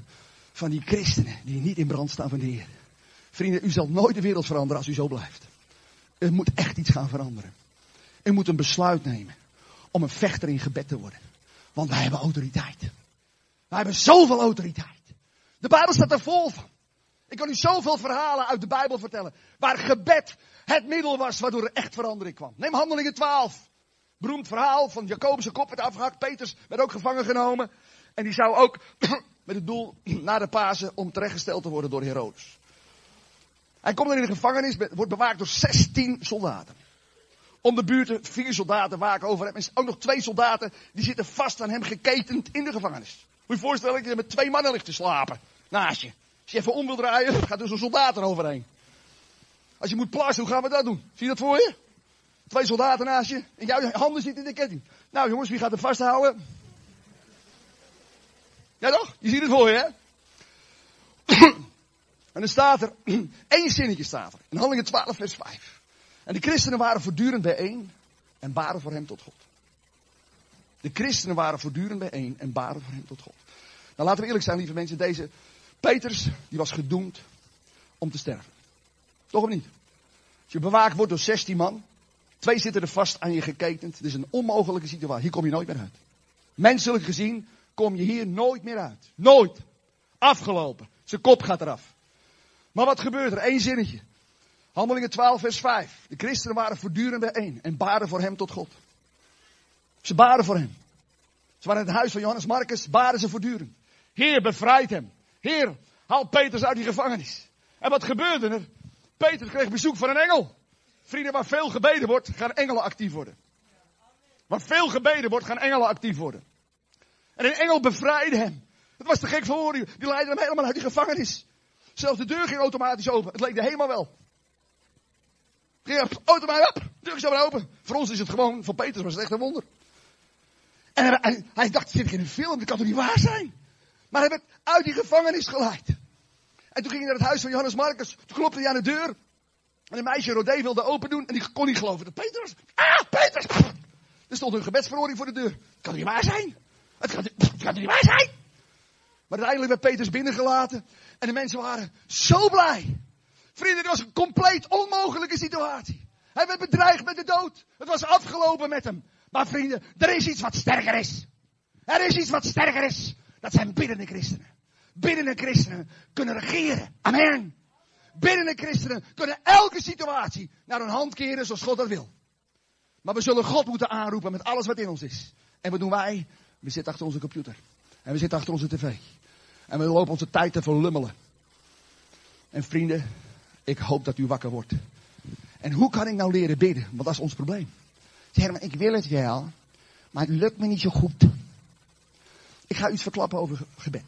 van die christenen die niet in brand staan van de Heer. Vrienden, u zal nooit de wereld veranderen als u zo blijft. Er moet echt iets gaan veranderen. U moet een besluit nemen om een vechter in gebed te worden. Want wij hebben autoriteit. Wij hebben zoveel autoriteit. De Bijbel staat er vol van. Ik kan u zoveel verhalen uit de Bijbel vertellen. Waar gebed het middel was waardoor er echt verandering kwam. Neem handelingen 12. Beroemd verhaal van Jacobus' kop werd afgehakt. Peters werd ook gevangen genomen. En die zou ook met het doel naar de Pasen om terechtgesteld te worden door Herodes. Hij komt er in de gevangenis, wordt bewaakt door 16 soldaten. Om de buurt vier soldaten waken over hem. En ook nog twee soldaten die zitten vast aan hem geketend in de gevangenis. Moet je je voorstellen dat je met twee mannen ligt te slapen naast je. Als je even om wil draaien, gaat er zo'n soldaat eroverheen. Als je moet plassen, hoe gaan we dat doen? Zie je dat voor je? Twee soldaten naast je en jouw handen zitten in de ketting. Nou jongens, wie gaat er vasthouden? Ja toch? Je ziet het voor je, hè? en dan staat er, één zinnetje staat er. In handelingen 12 vers 5. En de christenen waren voortdurend bijeen en baren voor hem tot God. De christenen waren voortdurend bijeen en baren voor hem tot God. Nou laten we eerlijk zijn, lieve mensen. Deze Peters, die was gedoemd om te sterven. Toch of niet? Als je bewaakt wordt door 16 man. Twee zitten er vast aan je geketend. Het is een onmogelijke situatie. Hier kom je nooit meer uit. Menselijk gezien kom je hier nooit meer uit. Nooit. Afgelopen. Zijn kop gaat eraf. Maar wat gebeurt er? Eén zinnetje. Handelingen 12 vers 5. De christenen waren voortdurend bijeen en baden voor hem tot God. Ze baden voor hem. Ze waren in het huis van Johannes Marcus, baden ze voortdurend. Heer, bevrijd hem. Heer, haal Peters uit die gevangenis. En wat gebeurde er? Peter kreeg bezoek van een engel. Vrienden, waar veel gebeden wordt, gaan engelen actief worden. Waar veel gebeden wordt, gaan engelen actief worden. En een engel bevrijdde hem. Het was te gek voor u. Die leidde hem helemaal uit die gevangenis. Zelfs de deur ging automatisch open. Het leek de helemaal wel. Ging automatisch op. Deur is open. Voor ons is het gewoon, voor Peter was het echt een wonder. En hij, hij dacht, zit ik in een film? Dat kan toch niet waar zijn? Maar hij werd uit die gevangenis geleid. En toen ging hij naar het huis van Johannes Marcus. Toen klopte hij aan de deur. En een meisje Rodé wilde open doen. En die kon niet geloven dat Peter was. Ah, Peter! Er stond een gebedsverhoring voor de deur. Kan niet waar zijn? Het kan, het kan niet waar zijn. Maar uiteindelijk werd Petrus binnengelaten. En de mensen waren zo blij. Vrienden, het was een compleet onmogelijke situatie. Hij werd bedreigd met de dood. Het was afgelopen met hem. Maar vrienden, er is iets wat sterker is. Er is iets wat sterker is. Dat zijn biddende christenen. Biddende christenen kunnen regeren. Amen. Biddende christenen kunnen elke situatie naar hun hand keren zoals God dat wil. Maar we zullen God moeten aanroepen met alles wat in ons is. En wat doen wij? We zitten achter onze computer. En we zitten achter onze tv. En we lopen onze tijd te verlummelen. En vrienden, ik hoop dat u wakker wordt. En hoe kan ik nou leren bidden? Want dat is ons probleem. Zeg maar, ik wil het wel, maar het lukt me niet zo goed. Ik ga iets verklappen over gebed.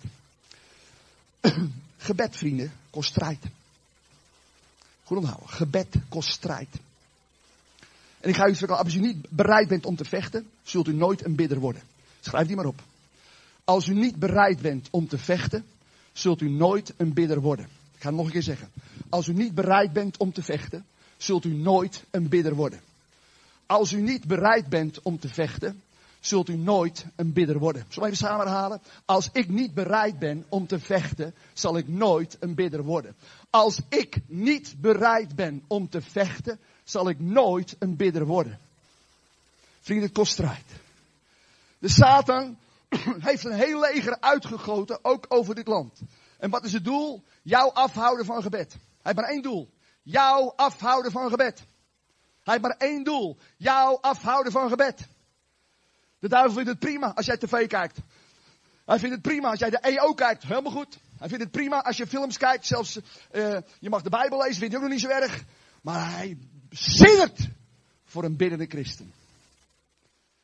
gebed, vrienden, kost strijd. Goed onthouden. Gebed kost strijd. En ik ga u verklappen, als u niet bereid bent om te vechten, zult u nooit een bidder worden. Schrijf die maar op. Als u niet bereid bent om te vechten, zult u nooit een bidder worden. Ik ga het nog een keer zeggen. Als u niet bereid bent om te vechten, zult u nooit een bidder worden. Als u niet bereid bent om te vechten, zult u nooit een bidder worden. Zullen we even samen? Als ik niet bereid ben om te vechten, zal ik nooit een bidder worden. Als ik niet bereid ben om te vechten, zal ik nooit een bidder worden. Vrienden, het kost strijd. De Satan heeft een heel leger uitgegoten, ook over dit land. En wat is het doel? Jou afhouden van gebed. Hij heeft maar één doel. Jou afhouden van gebed. Hij heeft maar één doel. Jou afhouden van gebed. De duivel vindt het prima als jij tv kijkt. Hij vindt het prima als jij de EO kijkt. Helemaal goed. Hij vindt het prima als je films kijkt. Zelfs, uh, je mag de Bijbel lezen, vindt hij ook nog niet zo erg. Maar hij zinnert voor een biddende christen.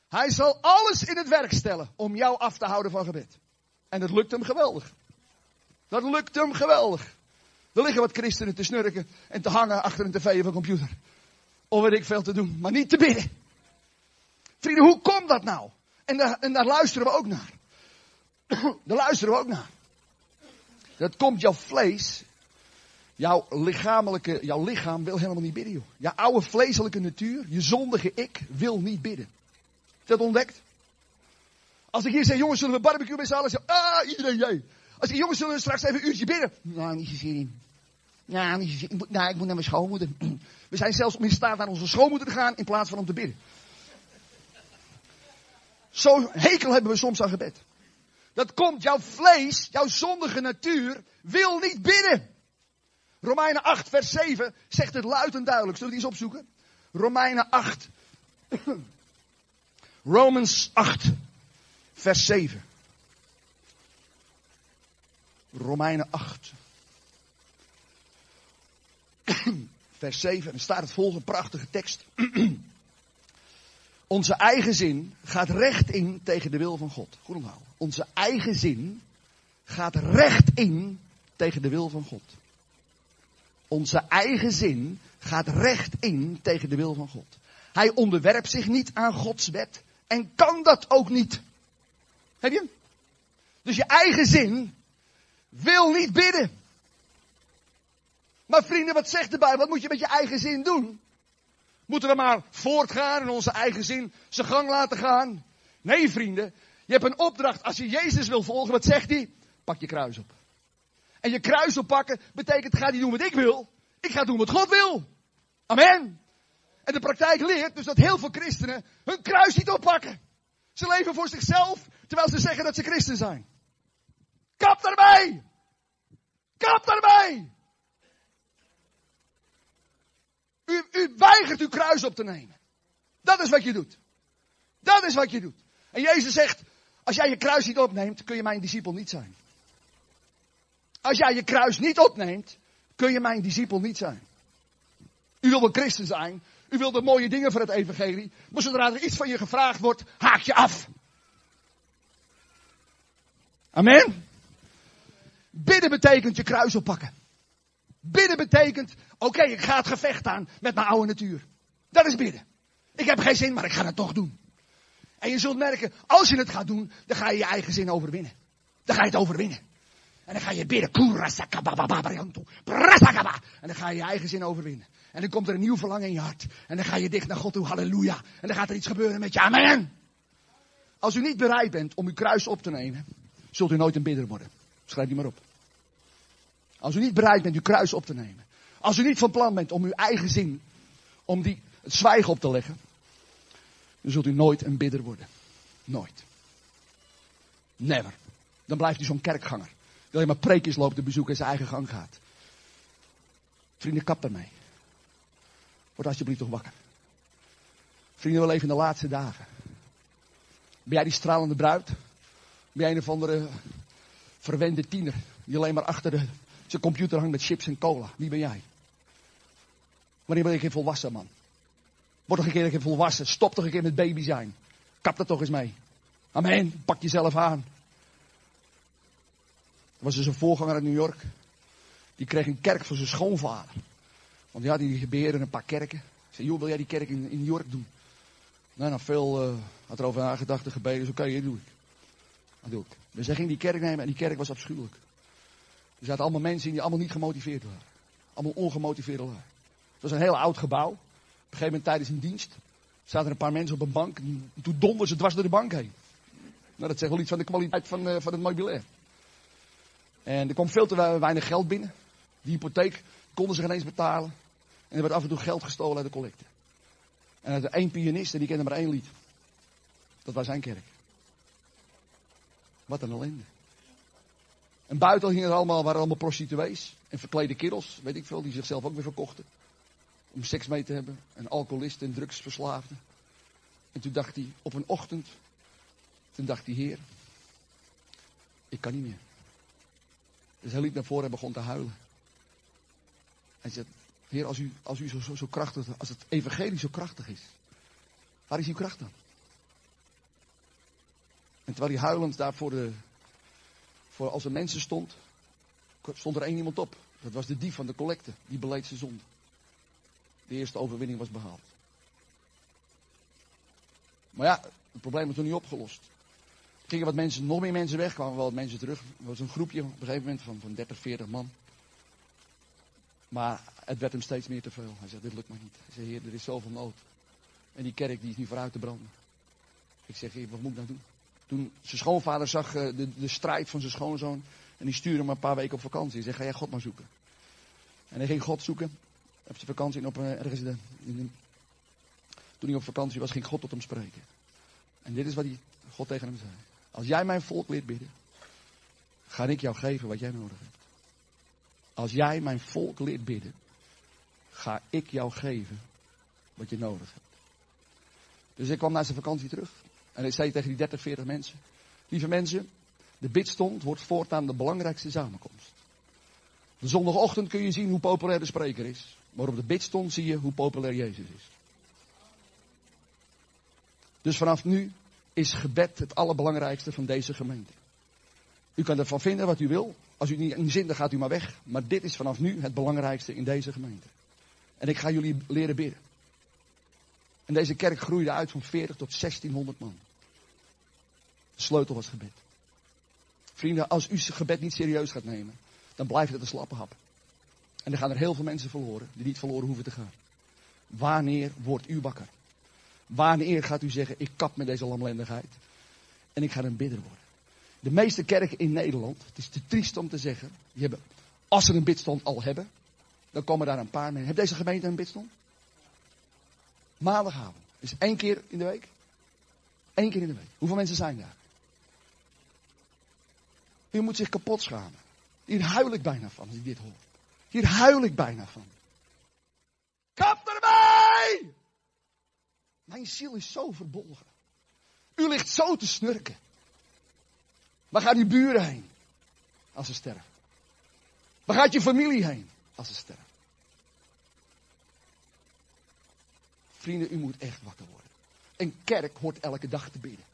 Hij zal alles in het werk stellen om jou af te houden van gebed. En dat lukt hem geweldig. Dat lukt hem geweldig. Er liggen wat christenen te snurken en te hangen achter een tv of een computer. Of weet ik veel te doen, maar niet te bidden. Vrienden, hoe komt dat nou? En daar, en luisteren we ook naar. daar luisteren we ook naar. Dat komt jouw vlees, jouw lichamelijke, jouw lichaam wil helemaal niet bidden, joh. Jouw oude vleeselijke natuur, je zondige ik, wil niet bidden. Je dat ontdekt? Als ik hier zeg, jongens, zullen we barbecue z'n allen? Zeg, ah, iedereen, jij. Als ik, jongens, zullen we straks even een uurtje bidden? Nou, niet zo zin in. Ja, niet zin in. Nou, ik moet naar mijn schoonmoeder. We zijn zelfs om in staat naar onze schoonmoeder te gaan in plaats van om te bidden. Zo hekel hebben we soms aan gebed. Dat komt, jouw vlees, jouw zondige natuur, wil niet bidden. Romeinen 8, vers 7 zegt het luid en duidelijk. Zullen we die eens opzoeken? Romeinen 8. Romans 8, vers 7. Romeinen 8. vers 7. En staat het volgende prachtige tekst. Onze eigen zin gaat recht in tegen de wil van God. Goed onthouden. Onze eigen zin gaat recht in tegen de wil van God. Onze eigen zin gaat recht in tegen de wil van God. Hij onderwerpt zich niet aan Gods wet en kan dat ook niet. Heb je? Dus je eigen zin wil niet bidden. Maar vrienden, wat zegt de? Wat moet je met je eigen zin doen? Moeten we maar voortgaan en onze eigen zin zijn gang laten gaan? Nee, vrienden. Je hebt een opdracht. Als je Jezus wil volgen, wat zegt hij? Pak je kruis op. En je kruis oppakken betekent, ga niet doen wat ik wil. Ik ga doen wat God wil. Amen. En de praktijk leert dus dat heel veel christenen hun kruis niet oppakken. Ze leven voor zichzelf, terwijl ze zeggen dat ze christen zijn. Kap daarmee! Kap daarmee! U, u weigert uw kruis op te nemen. Dat is wat je doet. Dat is wat je doet. En Jezus zegt, als jij je kruis niet opneemt, kun je mijn discipel niet zijn. Als jij je kruis niet opneemt, kun je mijn discipel niet zijn. U wil een christen zijn, u wilt de mooie dingen voor het evangelie, maar zodra er iets van je gevraagd wordt, haak je af. Amen. Bidden betekent je kruis oppakken. Bidden betekent, oké, ik ga het gevecht aan met mijn oude natuur. Dat is bidden. Ik heb geen zin, maar ik ga het toch doen. En je zult merken, als je het gaat doen, dan ga je je eigen zin overwinnen. Dan ga je het overwinnen. En dan ga je bidden. En dan ga je je eigen zin overwinnen. En dan komt er een nieuw verlangen in je hart. En dan ga je dicht naar God toe. Halleluja. En dan gaat er iets gebeuren met je. Amen. Als u niet bereid bent om uw kruis op te nemen, zult u nooit een bidder worden. Schrijf die maar op. Als u niet bereid bent uw kruis op te nemen. Als u niet van plan bent om uw eigen zin, om die, het zwijgen op te leggen. Dan zult u nooit een bidder worden. Nooit. Never. Dan blijft u zo'n kerkganger. Die alleen maar preekjes loopt te bezoeken en zijn eigen gang gaat. Vrienden, kap daarmee. Word alsjeblieft toch wakker. Vrienden, we leven in de laatste dagen. Ben jij die stralende bruid? Ben jij een of andere verwende tiener die alleen maar achter de, zijn computer hangt met chips en cola? Wie ben jij? Wanneer ben je een volwassen man? Word toch een keer een volwassen. Stop toch een keer met baby zijn. Kap er toch eens mee. Amen. Pak jezelf aan. Er was dus een voorganger uit New York. Die kreeg een kerk voor zijn schoonvader. Want ja, die beheerde een paar kerken. Ik zei, joh, wil jij die kerk in, in New York doen? Nou, nou veel uh, had erover nagedacht en gebeden. Dus oké, okay, dat doe ik. Dat doe ik. Dus hij ging die kerk nemen en die kerk was afschuwelijk. Er zaten allemaal mensen in die allemaal niet gemotiveerd waren. Allemaal ongemotiveerde lui. Het was een heel oud gebouw. Op een gegeven moment tijdens een dienst zaten er een paar mensen op een bank. En toen donderden ze dwars door de bank heen. Nou, dat zegt wel iets van de kwaliteit van, uh, van het meubilair. En er kwam veel te weinig geld binnen. Die hypotheek konden ze geen eens betalen. En er werd af en toe geld gestolen uit de collecte. En er was één pianist en die kende maar één lied. Dat was zijn kerk. Wat een ellende. En buiten hingen er allemaal, waren allemaal prostituees. En verklede kerels, weet ik veel, die zichzelf ook weer verkochten. Om seks mee te hebben. En alcoholisten en drugsverslaafden. En toen dacht hij, op een ochtend, toen dacht hij, heer, ik kan niet meer. Dus hij liep naar voren en begon te huilen. Hij zei, Heer, als u, als u zo, zo, zo krachtig, als het evangelie zo krachtig is, waar is uw kracht dan? En terwijl hij huilend daar voor, de, voor als er mensen stond, stond er één iemand op. Dat was de dief van de collecte, die beleed zijn zonde. De eerste overwinning was behaald. Maar ja, het probleem was nog niet opgelost. Er gingen wat mensen, nog meer mensen weg, kwamen wel wat mensen terug. Er was een groepje op een gegeven moment van, van 30, 40 man. Maar het werd hem steeds meer te veel. Hij zei, dit lukt maar niet. Hij zei, heer, er is zoveel nood. En die kerk die is nu vooruit te branden. Ik zeg, heer, wat moet ik nou doen? Toen zijn schoonvader zag uh, de, de strijd van zijn schoonzoon. En die stuurde hem een paar weken op vakantie. Hij zei, ga jij God maar zoeken. En hij ging God zoeken. Op zijn vakantie op ergens de, in Toen hij op vakantie was, ging God tot hem spreken. En dit is wat God tegen hem zei. Als jij mijn volk leert bidden, ga ik jou geven wat jij nodig hebt. Als jij mijn volk leert bidden, ga ik jou geven wat je nodig hebt. Dus ik kwam na zijn vakantie terug. En ik zei tegen die 30, 40 mensen. Lieve mensen, de bidstond wordt voortaan de belangrijkste samenkomst. De zondagochtend kun je zien hoe populair de spreker is. Maar op de bidstond zie je hoe populair Jezus is. Dus vanaf nu is gebed het allerbelangrijkste van deze gemeente. U kan ervan vinden wat u wil. Als u niet in zin, dan gaat u maar weg. Maar dit is vanaf nu het belangrijkste in deze gemeente. En ik ga jullie leren bidden. En deze kerk groeide uit van 40 tot 1600 man. De sleutel was gebed. Vrienden, als u gebed niet serieus gaat nemen, dan blijft het een slappe hap. En dan gaan er heel veel mensen verloren, die niet verloren hoeven te gaan. Wanneer wordt u wakker? Wanneer gaat u zeggen, ik kap met deze lamlendigheid en ik ga een bidder worden? De meeste kerken in Nederland, het is te triest om te zeggen, die hebben, als ze een bidstond al hebben, dan komen daar een paar mee. Heeft deze gemeente een bidstond? Maandagavond. Dus één keer in de week? Eén keer in de week. Hoeveel mensen zijn daar? U moet zich kapot schamen. Hier huil ik bijna van als ik dit hoor. Hier huil ik bijna van. Kap erbij! Mijn ziel is zo verbolgen. U ligt zo te snurken. Waar gaan uw buren heen als ze sterven? Waar gaat je familie heen als ze sterven? Vrienden, u moet echt wakker worden. Een kerk hoort elke dag te bidden.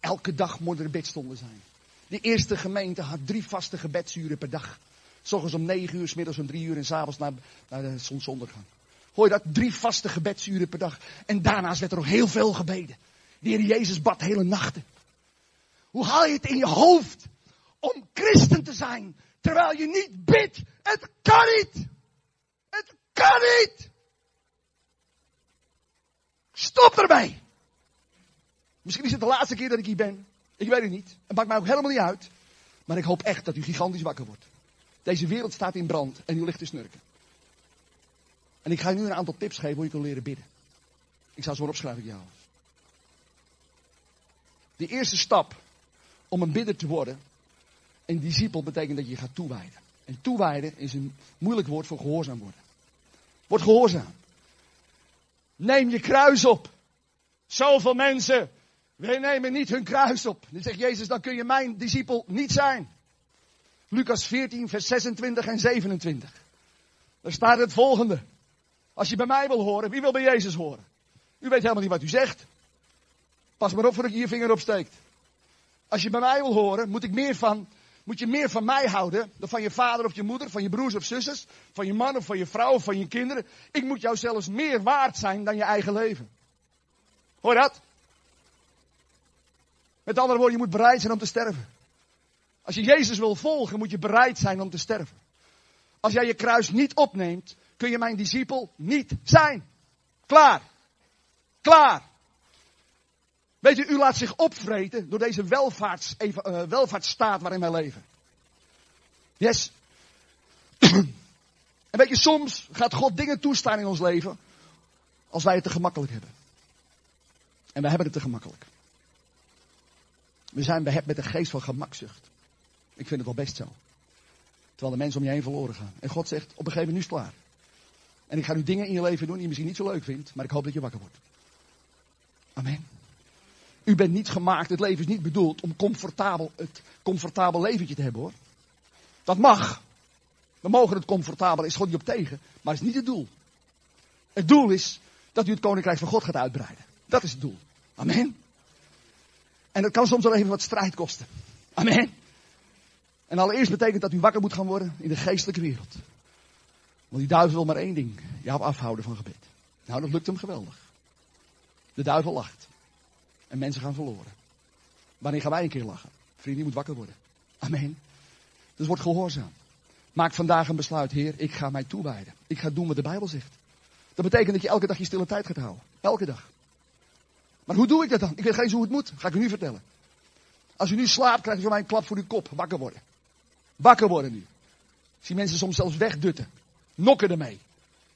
Elke dag moeten er bedstonden zijn. De eerste gemeente had drie vaste gebedsuren per dag. S'ochtends om negen uur, s middags om drie uur en s'avonds naar, naar de zonsondergang. Hoor je dat? Drie vaste gebedsuren per dag. En daarnaast werd er ook heel veel gebeden. De Heer Jezus bad hele nachten. Hoe haal je het in je hoofd om christen te zijn terwijl je niet bidt? Het kan niet! Het kan niet! Stop erbij! Misschien is het de laatste keer dat ik hier ben. Ik weet het niet. Het maakt mij ook helemaal niet uit. Maar ik hoop echt dat u gigantisch wakker wordt. Deze wereld staat in brand en u ligt te snurken. En ik ga je nu een aantal tips geven hoe je kan leren bidden. Ik zou ze maar opschrijven, jou. De eerste stap om een bidder te worden, een discipel, betekent dat je gaat toewijden. En toewijden is een moeilijk woord voor gehoorzaam worden. Word gehoorzaam. Neem je kruis op. Zoveel mensen, wij nemen niet hun kruis op. Dan zegt Jezus, dan kun je mijn discipel niet zijn. Lucas 14, vers 26 en 27. Daar staat het volgende. Als je bij mij wil horen, wie wil bij Jezus horen? U weet helemaal niet wat u zegt. Pas maar op voordat je je vinger opsteekt. Als je bij mij wil horen, moet, ik meer van, moet je meer van mij houden dan van je vader of je moeder, van je broers of zusters, van je man of van je vrouw of van je kinderen. Ik moet jou zelfs meer waard zijn dan je eigen leven. Hoor dat? Met andere woorden, je moet bereid zijn om te sterven. Als je Jezus wil volgen, moet je bereid zijn om te sterven. Als jij je kruis niet opneemt, kun je mijn discipel niet zijn. Klaar. Klaar. Weet u, u laat zich opvreten door deze welvaarts, uh, welvaartsstaat waarin wij leven. Yes. en weet je, soms gaat God dingen toestaan in ons leven als wij het te gemakkelijk hebben. En wij hebben het te gemakkelijk. We zijn behept met een geest van gemakzucht. Ik vind het wel best zo. Terwijl de mensen om je heen verloren gaan. En God zegt, op een gegeven moment is het klaar. En ik ga nu dingen in je leven doen die je misschien niet zo leuk vindt, maar ik hoop dat je wakker wordt. Amen. U bent niet gemaakt, het leven is niet bedoeld om comfortabel, het comfortabel leventje te hebben hoor. Dat mag. We mogen het comfortabel, is God niet op tegen, maar het is niet het doel. Het doel is dat u het koninkrijk van God gaat uitbreiden. Dat is het doel. Amen. En dat kan soms wel even wat strijd kosten. Amen. En allereerst betekent dat u wakker moet gaan worden in de geestelijke wereld. Want die duivel wil maar één ding. Jou afhouden van gebed. Nou, dat lukt hem geweldig. De duivel lacht. En mensen gaan verloren. Wanneer gaan wij een keer lachen? Vriend, je moet wakker worden. Amen. Dus word gehoorzaam. Maak vandaag een besluit, Heer, ik ga mij toewijden. Ik ga doen wat de Bijbel zegt. Dat betekent dat je elke dag je stille tijd gaat houden. Elke dag. Maar hoe doe ik dat dan? Ik weet geen eens hoe het moet. Ga ik u nu vertellen. Als u nu slaapt, krijgt u van mij een klap voor uw kop. Wakker worden. Wakker worden nu. Ik zie mensen soms zelfs wegdutten. Nokken ermee.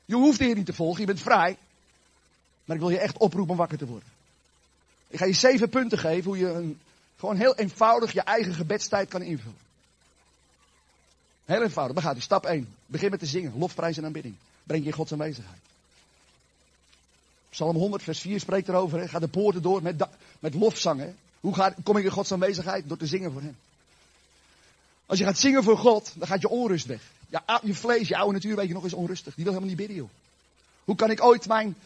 Je hoeft de Heer niet te volgen, je bent vrij. Maar ik wil je echt oproepen om wakker te worden. Ik ga je zeven punten geven hoe je een, gewoon heel eenvoudig je eigen gebedstijd kan invullen. Heel eenvoudig. Dan gaat u. Stap 1. Begin met te zingen. Lofprijs en aanbidding. Breng je in Gods aanwezigheid. Psalm 100 vers 4 spreekt erover. Ga de poorten door met, met lofzangen. Hoe ga, kom ik in Gods aanwezigheid? Door te zingen voor hem. Als je gaat zingen voor God, dan gaat je onrust weg. Ja, je vlees, je oude natuur, weet je nog, is onrustig. Die wil helemaal niet bidden, joh. Hoe kan ik ooit mijn,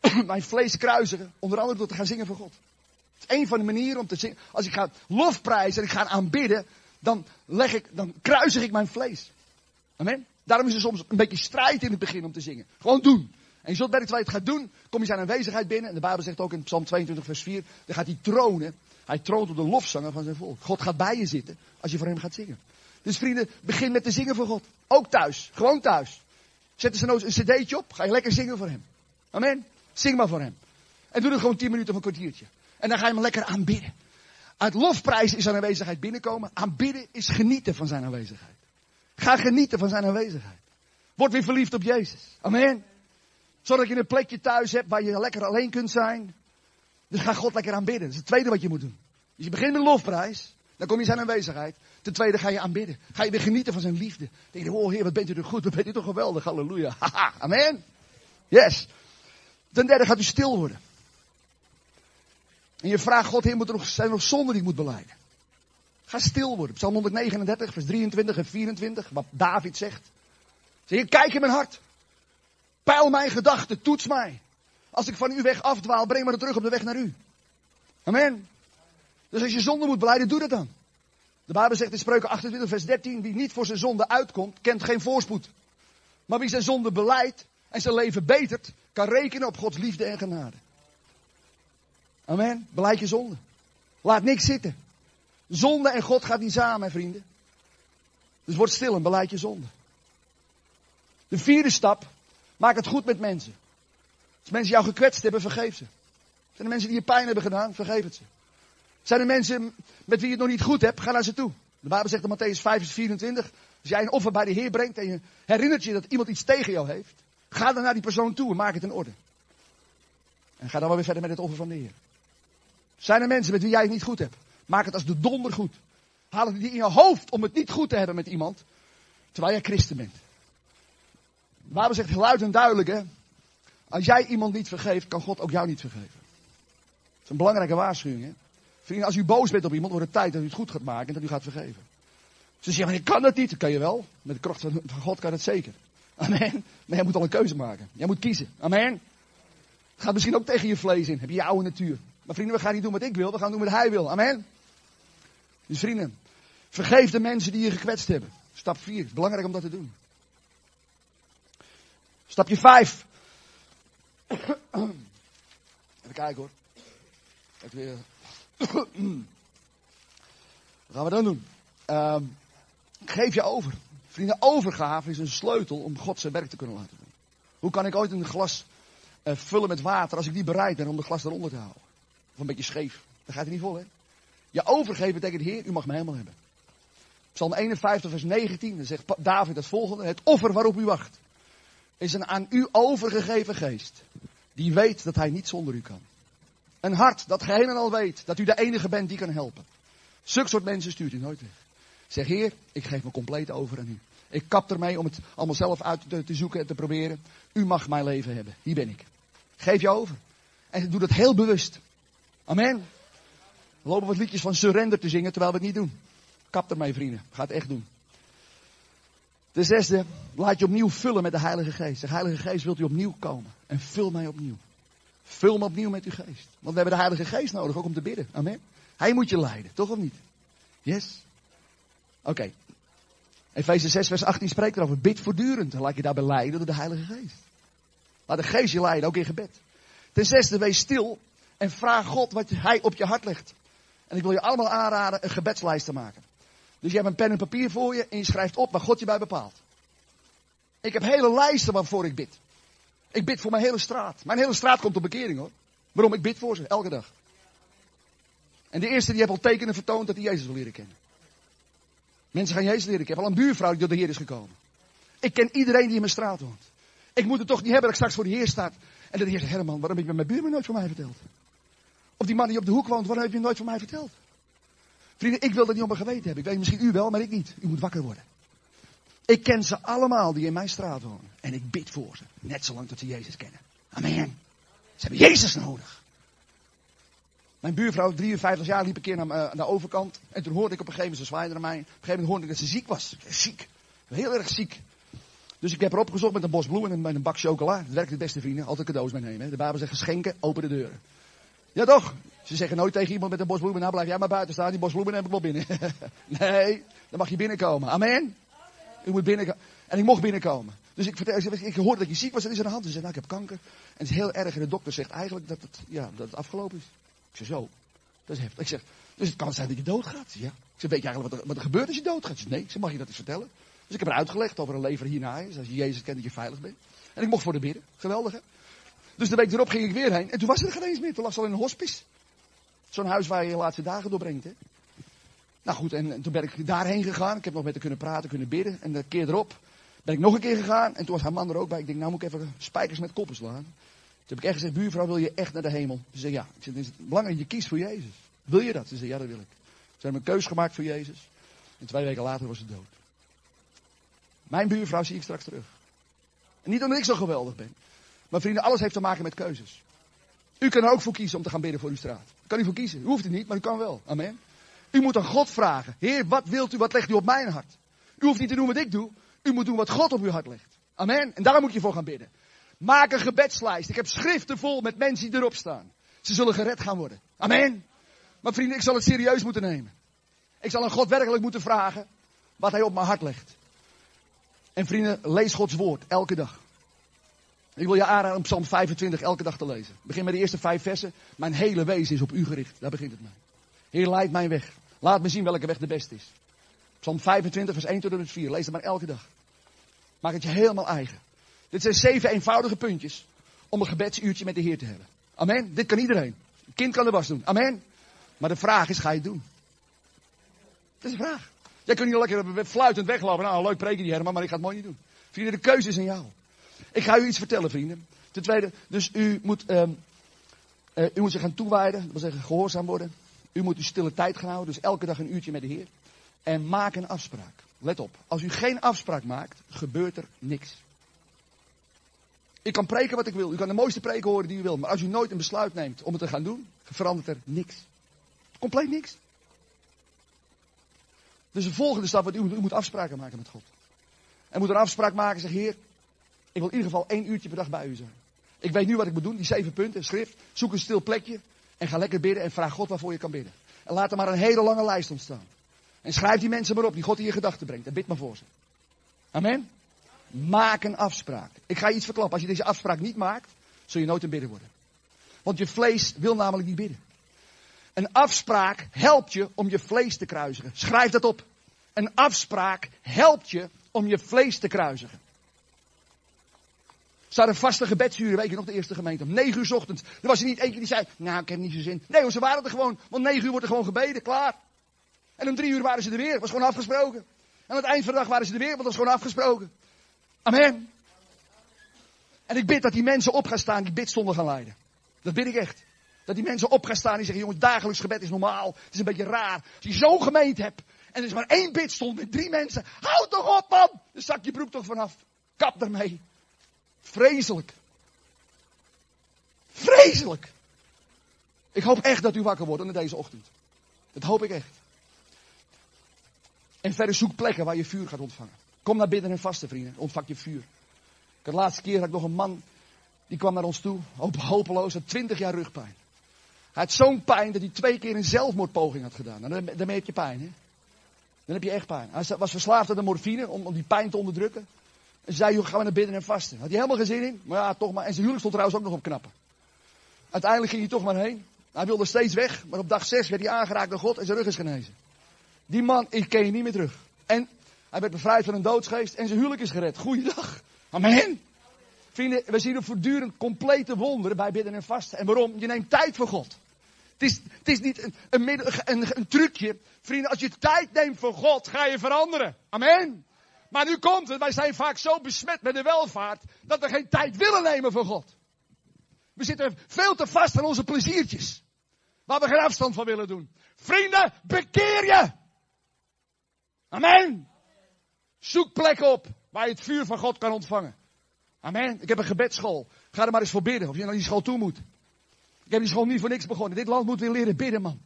mijn vlees kruisigen? Onder andere door te gaan zingen voor God. Het is een van de manieren om te zingen. Als ik ga lofprijzen en ik ga aanbidden, dan, leg ik, dan kruisig ik mijn vlees. Amen. Daarom is er soms een beetje strijd in het begin om te zingen. Gewoon doen. En je zult merken, terwijl je het gaat doen, kom je zijn aanwezigheid binnen. En de Bijbel zegt ook in Psalm 22 vers 4, dan gaat hij tronen. Hij troont op de lofzanger van zijn volk. God gaat bij je zitten als je voor hem gaat zingen. Dus vrienden, begin met te zingen voor God. Ook thuis. Gewoon thuis. Zet er nou een cd'tje op. Ga je lekker zingen voor hem. Amen. Zing maar voor hem. En doe er gewoon 10 minuten of een kwartiertje. En dan ga je hem lekker aanbidden. Uit lofprijs is zijn aanwezigheid binnenkomen. Aanbidden is genieten van zijn aanwezigheid. Ga genieten van zijn aanwezigheid. Word weer verliefd op Jezus. Amen. Zodat je een plekje thuis hebt waar je lekker alleen kunt zijn. Dus ga God lekker aanbidden. Dat is het tweede wat je moet doen. Dus je begint met lofprijs. Dan kom je zijn aanwezigheid. Ten tweede ga je aanbidden. Ga je weer genieten van zijn liefde. Dan denk je, oh heer, wat bent u toch goed. Wat bent u toch geweldig. Halleluja. Amen. Yes. Ten derde gaat u stil worden. En je vraagt God, heer, moet er nog, zijn er nog zonden die moet beleiden? Ga stil worden. Psalm 139, vers 23 en 24, wat David zegt. Zeg, kijk in mijn hart. Peil mijn gedachten, toets mij. Als ik van uw weg afdwaal, breng me terug op de weg naar u. Amen. Dus als je zonde moet beleiden, doe dat dan. De Bijbel zegt in Spreuken 28, vers 13, wie niet voor zijn zonde uitkomt, kent geen voorspoed. Maar wie zijn zonde beleidt en zijn leven betert, kan rekenen op Gods liefde en genade. Amen. Beleid je zonde. Laat niks zitten. Zonde en God gaat niet samen, vrienden. Dus word stil en beleid je zonde. De vierde stap, maak het goed met mensen. Als mensen jou gekwetst hebben, vergeef ze. Zijn er mensen die je pijn hebben gedaan? Vergeef het ze. Zijn er mensen met wie je het nog niet goed hebt? Ga naar ze toe. De Bijbel zegt in Matthäus 5, vers 24. Als jij een offer bij de Heer brengt en je herinnert je dat iemand iets tegen jou heeft. Ga dan naar die persoon toe en maak het in orde. En ga dan maar weer verder met het offer van de Heer. Zijn er mensen met wie jij het niet goed hebt? Maak het als de donder goed. Haal het niet in je hoofd om het niet goed te hebben met iemand. Terwijl jij christen bent. De zegt luid en duidelijk, hè. Als jij iemand niet vergeeft, kan God ook jou niet vergeven. Dat is een belangrijke waarschuwing, hè. Vrienden, als u boos bent op iemand, wordt het tijd dat u het goed gaat maken en dat u gaat vergeven. Ze zeggen, ik kan dat niet. Dat kan je wel. Met de kracht van God kan het zeker. Amen. Maar jij moet al een keuze maken. Jij moet kiezen. Amen. Gaat misschien ook tegen je vlees in. Heb je je oude natuur. Maar vrienden, we gaan niet doen wat ik wil. We gaan doen wat hij wil. Amen. Dus vrienden, vergeef de mensen die je gekwetst hebben. Stap 4. Het is belangrijk om dat te doen. Stapje 5. Even kijken hoor. Even weer. Wat gaan we dan doen? Uh, geef je over. Vrienden, overgave is een sleutel om God zijn werk te kunnen laten doen. Hoe kan ik ooit een glas uh, vullen met water als ik niet bereid ben om de glas eronder te houden? Of een beetje scheef. Dan gaat het niet vol, hè? Je overgeven betekent, Heer, u mag me helemaal hebben. Psalm 51, vers 19, dan zegt David het volgende. Het offer waarop u wacht, is een aan u overgegeven geest. Die weet dat hij niet zonder u kan. Een hart dat geheel en al weet dat u de enige bent die kan helpen. Zulke soort mensen stuurt u nooit weg. Zeg, Heer, ik geef me compleet over aan u. Ik kap ermee om het allemaal zelf uit te, te zoeken en te proberen. U mag mijn leven hebben. Hier ben ik. Geef je over. En doe dat heel bewust. Amen. We lopen wat liedjes van surrender te zingen terwijl we het niet doen. Kap ermee, vrienden. Ga het echt doen. De zesde, laat je opnieuw vullen met de Heilige Geest. De Heilige Geest wilt u opnieuw komen. En vul mij opnieuw. Vul me opnieuw met uw geest. Want we hebben de Heilige Geest nodig, ook om te bidden. Amen. Hij moet je leiden, toch of niet? Yes? Oké. Okay. Efeze 6 vers 18 spreekt erover. Bid voortdurend. laat je daarbij leiden door de Heilige Geest. Laat de Geest je leiden, ook in gebed. Ten zesde, wees stil en vraag God wat hij op je hart legt. En ik wil je allemaal aanraden een gebedslijst te maken. Dus je hebt een pen en papier voor je en je schrijft op waar God je bij bepaalt. Ik heb hele lijsten waarvoor ik bid. Ik bid voor mijn hele straat. Mijn hele straat komt op bekering hoor. Waarom? Ik bid voor ze, elke dag. En de eerste die heeft al tekenen vertoond dat hij Jezus wil leren kennen. Mensen gaan Jezus leren. Ik heb al een buurvrouw die door de Heer is gekomen. Ik ken iedereen die in mijn straat woont. Ik moet het toch niet hebben dat ik straks voor de Heer sta. En dat de Heer zegt, Herman, waarom heb je mijn buurman nooit van mij verteld? Of die man die op de hoek woont, waarom heb je nooit van mij verteld? Vrienden, ik wil dat niet op mijn geweten hebben. Ik weet misschien u wel, maar ik niet. U moet wakker worden. Ik ken ze allemaal die in mijn straat wonen. En ik bid voor ze. Net zolang tot ze Jezus kennen. Amen. Ze hebben Jezus nodig. Mijn buurvrouw, 53 jaar, liep een keer naar, uh, naar de overkant. En toen hoorde ik op een gegeven moment, ze zwaaide naar mij. Op een gegeven moment hoorde ik dat ze ziek was. Ziek. Heel erg ziek. Dus ik heb haar opgezocht met een bos bloemen en met een bak chocola. Dat werkt het beste vrienden. Altijd cadeaus meenemen. De Bijbel zegt geschenken, open de deuren. Ja toch? Ze zeggen nooit tegen iemand met een bos bloemen, nou blijf jij maar buiten staan. Die bos bloemen heb ik wel binnen. nee, dan mag je binnenkomen. Amen. U moet binnenkomen. En ik mocht binnenkomen. Dus ik, vertel, ik, hoorde dat je ziek was. Dat is aan de hand. Ze zei, nou, ik heb kanker. En het is heel erg. En de dokter zegt eigenlijk dat het, ja, dat het afgelopen is. Ik zeg, zo. Dat is heftig. Ik zeg, dus het kan zijn dat je doodgaat. Ja. Ik zeg, weet je eigenlijk wat er, wat er gebeurt als je doodgaat? Ze nee. Zeg, mag je dat eens vertellen? Dus ik heb er uitgelegd over een leven hierna is. Als je Jezus kent dat je veilig bent. En ik mocht voor de bidden. Geweldig hè? Dus de week erop ging ik weer heen. En toen was er geen eens meer. Toen lag ze al in een hospice. Zo'n huis waar je je laatste dagen doorbrengt. Hè? Nou goed, en, toen ben ik daarheen gegaan. Ik heb nog met haar kunnen praten, kunnen bidden. En de keer erop ben ik nog een keer gegaan. En toen was haar man er ook bij. Ik denk, nou moet ik even spijkers met koppen slaan. Toen heb ik echt gezegd, buurvrouw, wil je echt naar de hemel? Ze zei, ja. Ik zei, het is belangrijk, je kiest voor Jezus. Wil je dat? Ze zei, ja, dat wil ik. Ze hebben een keus gemaakt voor Jezus. En twee weken later was ze dood. Mijn buurvrouw zie ik straks terug. Niet omdat ik zo geweldig ben. Maar vrienden, alles heeft te maken met keuzes. U kan er ook voor kiezen om te gaan bidden voor uw straat. Kan u voor kiezen. U hoeft het niet, maar u kan wel. Amen. U moet aan God vragen. Heer, wat wilt u, wat legt u op mijn hart? U hoeft niet te doen wat ik doe. U moet doen wat God op uw hart legt. Amen. En daar moet je voor gaan bidden. Maak een gebedslijst. Ik heb schriften vol met mensen die erop staan. Ze zullen gered gaan worden. Amen. Maar vrienden, ik zal het serieus moeten nemen. Ik zal aan God werkelijk moeten vragen wat hij op mijn hart legt. En vrienden, lees Gods woord elke dag. Ik wil je aanraden om Psalm 25 elke dag te lezen. Begin met de eerste vijf versen. Mijn hele wezen is op u gericht. Daar begint het mee. Heer, leid mijn weg. Laat me zien welke weg de beste is. Psalm 25, vers 1 tot en met 4. Lees het maar elke dag. Maak het je helemaal eigen. Dit zijn zeven eenvoudige puntjes om een gebedsuurtje met de Heer te hebben. Amen. Dit kan iedereen. Een kind kan de was doen. Amen. Maar de vraag is, ga je het doen? Dat is de vraag. Jij kunt niet lekker fluitend weglopen. Nou, leuk preken die Herman, maar ik ga het mooi niet doen. Vrienden, de keuze is aan jou. Ik ga u iets vertellen, vrienden. Ten tweede, dus u moet, um, uh, u moet zich gaan toewijden. Dat wil zeggen, gehoorzaam worden. U moet uw stille tijd gaan houden. Dus elke dag een uurtje met de Heer. En maak een afspraak. Let op. Als u geen afspraak maakt, gebeurt er niks. Ik kan preken wat ik wil. U kan de mooiste preken horen die u wil. Maar als u nooit een besluit neemt om het te gaan doen, verandert er niks. Compleet niks. Dus de volgende stap, wat u, u moet afspraken maken met God. En moet een afspraak maken, zeg Heer, ik wil in ieder geval één uurtje per dag bij u zijn. Ik weet nu wat ik moet doen, die zeven punten, schrift. Zoek een stil plekje en ga lekker bidden en vraag God waarvoor je kan bidden. En laat er maar een hele lange lijst ontstaan. En schrijf die mensen maar op die God in je gedachten brengt en bid maar voor ze. Amen. Maak een afspraak. Ik ga je iets verklappen. Als je deze afspraak niet maakt, zul je nooit een bidder worden. Want je vlees wil namelijk niet bidden. Een afspraak helpt je om je vlees te kruisigen. Schrijf dat op. Een afspraak helpt je om je vlees te kruisigen. Staat een vaste gebedsuur, weet je nog, de eerste gemeente. Om negen uur s ochtends. Er was er niet eentje die zei, nou, ik heb niet zo zin. Nee, want ze waren er gewoon. Want negen uur wordt er gewoon gebeden, klaar. En om drie uur waren ze er weer. was gewoon afgesproken. En aan het eind van de dag waren ze er weer, want dat was gewoon afgesproken. Amen. En ik bid dat die mensen op gaan staan die bidstonden gaan leiden. Dat bid ik echt. Dat die mensen op gaan staan en zeggen, jongens, dagelijks gebed is normaal. Het is een beetje raar. Als je zo gemeend hebt en er is maar één bidstond met drie mensen. Houd toch op man! Dan zak je broek toch vanaf. Kap ermee. Vreselijk. Vreselijk. Ik hoop echt dat u wakker wordt in deze ochtend. Dat hoop ik echt. En verder zoek plekken waar je vuur gaat ontvangen. Kom naar binnen en vaste vrienden. Ontvang je vuur. De laatste keer had ik nog een man. Die kwam naar ons toe. Hopeloos. Had 20 jaar rugpijn. Hij had zo'n pijn dat hij twee keer een zelfmoordpoging had gedaan. Nou, dan, dan heb je pijn, hè? Dan heb je echt pijn. Hij was verslaafd aan de morfine om, om die pijn te onderdrukken. En zei, joh, gaan we naar binnen en vasten. Had hij helemaal geen zin in. Maar ja, toch maar. En zijn huwelijk stond trouwens ook nog op knappen. Uiteindelijk ging hij toch maar heen. Hij wilde steeds weg. Maar op dag 6 werd hij aangeraakt door God en zijn rug is genezen. Die man, ik ken je niet meer terug. En hij werd bevrijd van een doodsgeest en zijn huwelijk is gered. Goeiedag. Amen. Vrienden, we zien een voortdurend complete wonderen bij bidden en vasten. En waarom? Je neemt tijd voor God. Het is, het is niet een, een, een, een trucje. Vrienden, als je tijd neemt voor God, ga je veranderen. Amen. Maar nu komt het, wij zijn vaak zo besmet met de welvaart, dat we geen tijd willen nemen voor God. We zitten veel te vast aan onze pleziertjes. Waar we geen afstand van willen doen. Vrienden, bekeer je! Amen. Zoek plekken op waar je het vuur van God kan ontvangen. Amen. Ik heb een gebedsschool. Ga er maar eens voor bidden. Of je naar die school toe moet. Ik heb die school niet voor niks begonnen. Dit land moet weer leren bidden, man.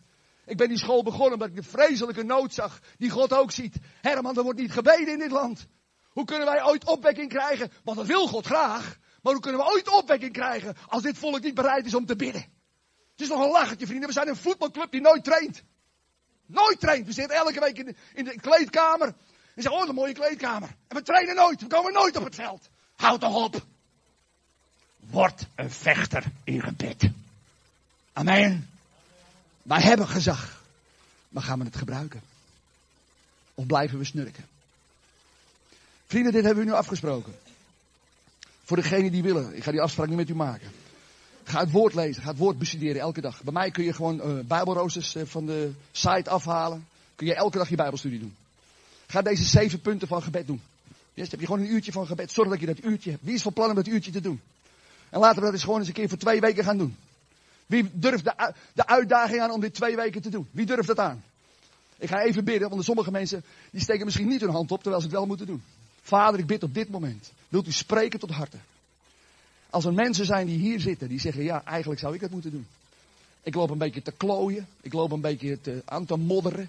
Ik ben die school begonnen omdat ik de vreselijke nood zag. Die God ook ziet. Herman, er wordt niet gebeden in dit land. Hoe kunnen wij ooit opwekking krijgen? Want dat wil God graag. Maar hoe kunnen we ooit opwekking krijgen als dit volk niet bereid is om te bidden? Het is nog een lachertje, vrienden. We zijn een voetbalclub die nooit traint. Nooit traint. We zitten elke week in de, kleedkamer. En zeggen, oh, een mooie kleedkamer. En we trainen nooit. We komen nooit op het veld. Houd toch op. Word een vechter in gebed. Amen. Wij hebben gezag. Maar gaan we het gebruiken? Of blijven we snurken? Vrienden, dit hebben we nu afgesproken. Voor degenen die willen. Ik ga die afspraak niet met u maken. Ga het woord lezen. Ga het woord bestuderen elke dag. Bij mij kun je gewoon uh, bijbelroosters uh, van de site afhalen. Kun je elke dag je bijbelstudie doen. Ga deze zeven punten van gebed doen. Yes, heb je gewoon een uurtje van gebed. Zorg dat je dat uurtje hebt. Wie is van plan om dat uurtje te doen? En laten we dat eens gewoon eens een keer voor twee weken gaan doen. Wie durft de, de uitdaging aan om dit twee weken te doen? Wie durft dat aan? Ik ga even bidden, want sommige mensen die steken misschien niet hun hand op terwijl ze het wel moeten doen. Vader, ik bid op dit moment. Wilt u spreken tot harten? Als er mensen zijn die hier zitten, die zeggen, ja, eigenlijk zou ik het moeten doen. Ik loop een beetje te klooien. Ik loop een beetje te, aan te modderen.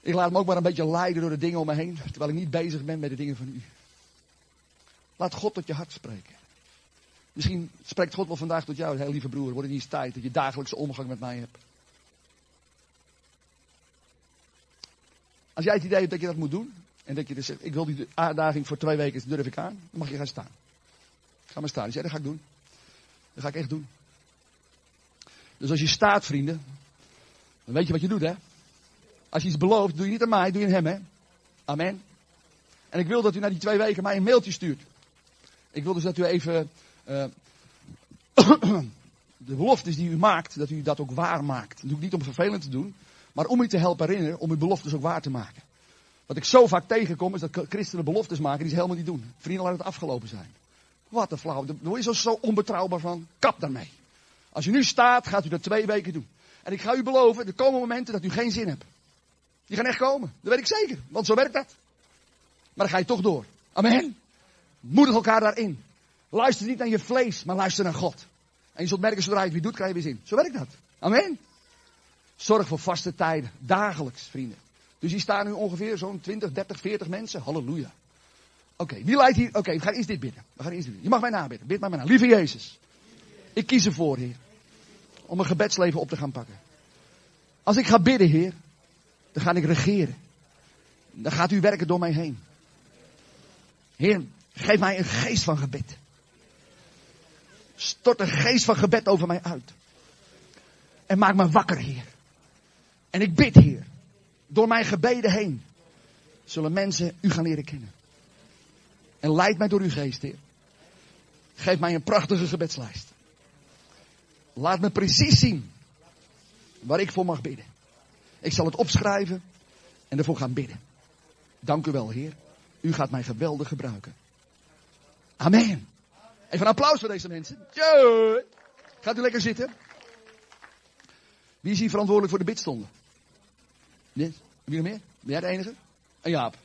Ik laat me ook maar een beetje leiden door de dingen om me heen, terwijl ik niet bezig ben met de dingen van u. Laat God tot je hart spreken. Misschien spreekt God wel vandaag tot jou, heel lieve broer. Wordt het niet eens tijd dat je dagelijkse omgang met mij hebt. Als jij het idee hebt dat je dat moet doen. En dat je dus zegt, ik wil die uitdaging voor twee weken, durf ik aan. Dan mag je gaan staan. Ga maar staan. Dus dat ga ik doen. Dat ga ik echt doen. Dus als je staat, vrienden. Dan weet je wat je doet, hè. Als je iets belooft, doe je niet aan mij, doe je aan hem, hè. Amen. En ik wil dat u na die twee weken mij een mailtje stuurt. Ik wil dus dat u even uh, de beloftes die u maakt, dat u dat ook waar maakt. Dat doe ik niet om vervelend te doen, maar om u te helpen herinneren om uw beloftes ook waar te maken. Wat ik zo vaak tegenkom is dat christenen beloftes maken die ze helemaal niet doen. Vrienden, laat het afgelopen zijn. Wat een flauw. Daar word je zo, onbetrouwbaar van. Kap daarmee. Als u nu staat, gaat u dat twee weken doen. En ik ga u beloven, er komen momenten dat u geen zin hebt. Die gaan echt komen. Dat weet ik zeker. Want zo werkt dat. Maar dan ga je toch door. Amen. Moedig elkaar daarin. Luister niet naar je vlees, maar luister naar God. En je zult merken, zodra je het weer doet, krijg je weer zin. Zo werkt dat. Amen. Zorg voor vaste tijden. Dagelijks, vrienden. Dus hier staan nu ongeveer zo'n 20, 30, 40 mensen. Halleluja. Oké, wie leidt hier? Oké, we gaan eerst dit bidden. We gaan eerst dit bidden. Je mag mij nabidden. Bid mij maar na. Lieve Jezus. Ik kies ervoor, Heer. Om een gebedsleven op te gaan pakken. Als ik ga bidden, Heer. Dan ga ik regeren. Dan gaat u werken door mij heen. Heer, geef mij een geest van gebed. Stort een geest van gebed over mij uit. En maak me wakker, Heer. En ik bid, Heer. Door mijn gebeden heen. Zullen mensen u gaan leren kennen. En leid mij door uw geest, Heer. Geef mij een prachtige gebedslijst. Laat me precies zien waar ik voor mag bidden. Ik zal het opschrijven en ervoor gaan bidden. Dank u wel, Heer. U gaat mij geweldig gebruiken. Amen. Even een applaus voor deze mensen. Gaat u lekker zitten. Wie is hier verantwoordelijk voor de bidstonden? Wie nog meer? Ben jij de enige? En Jaap.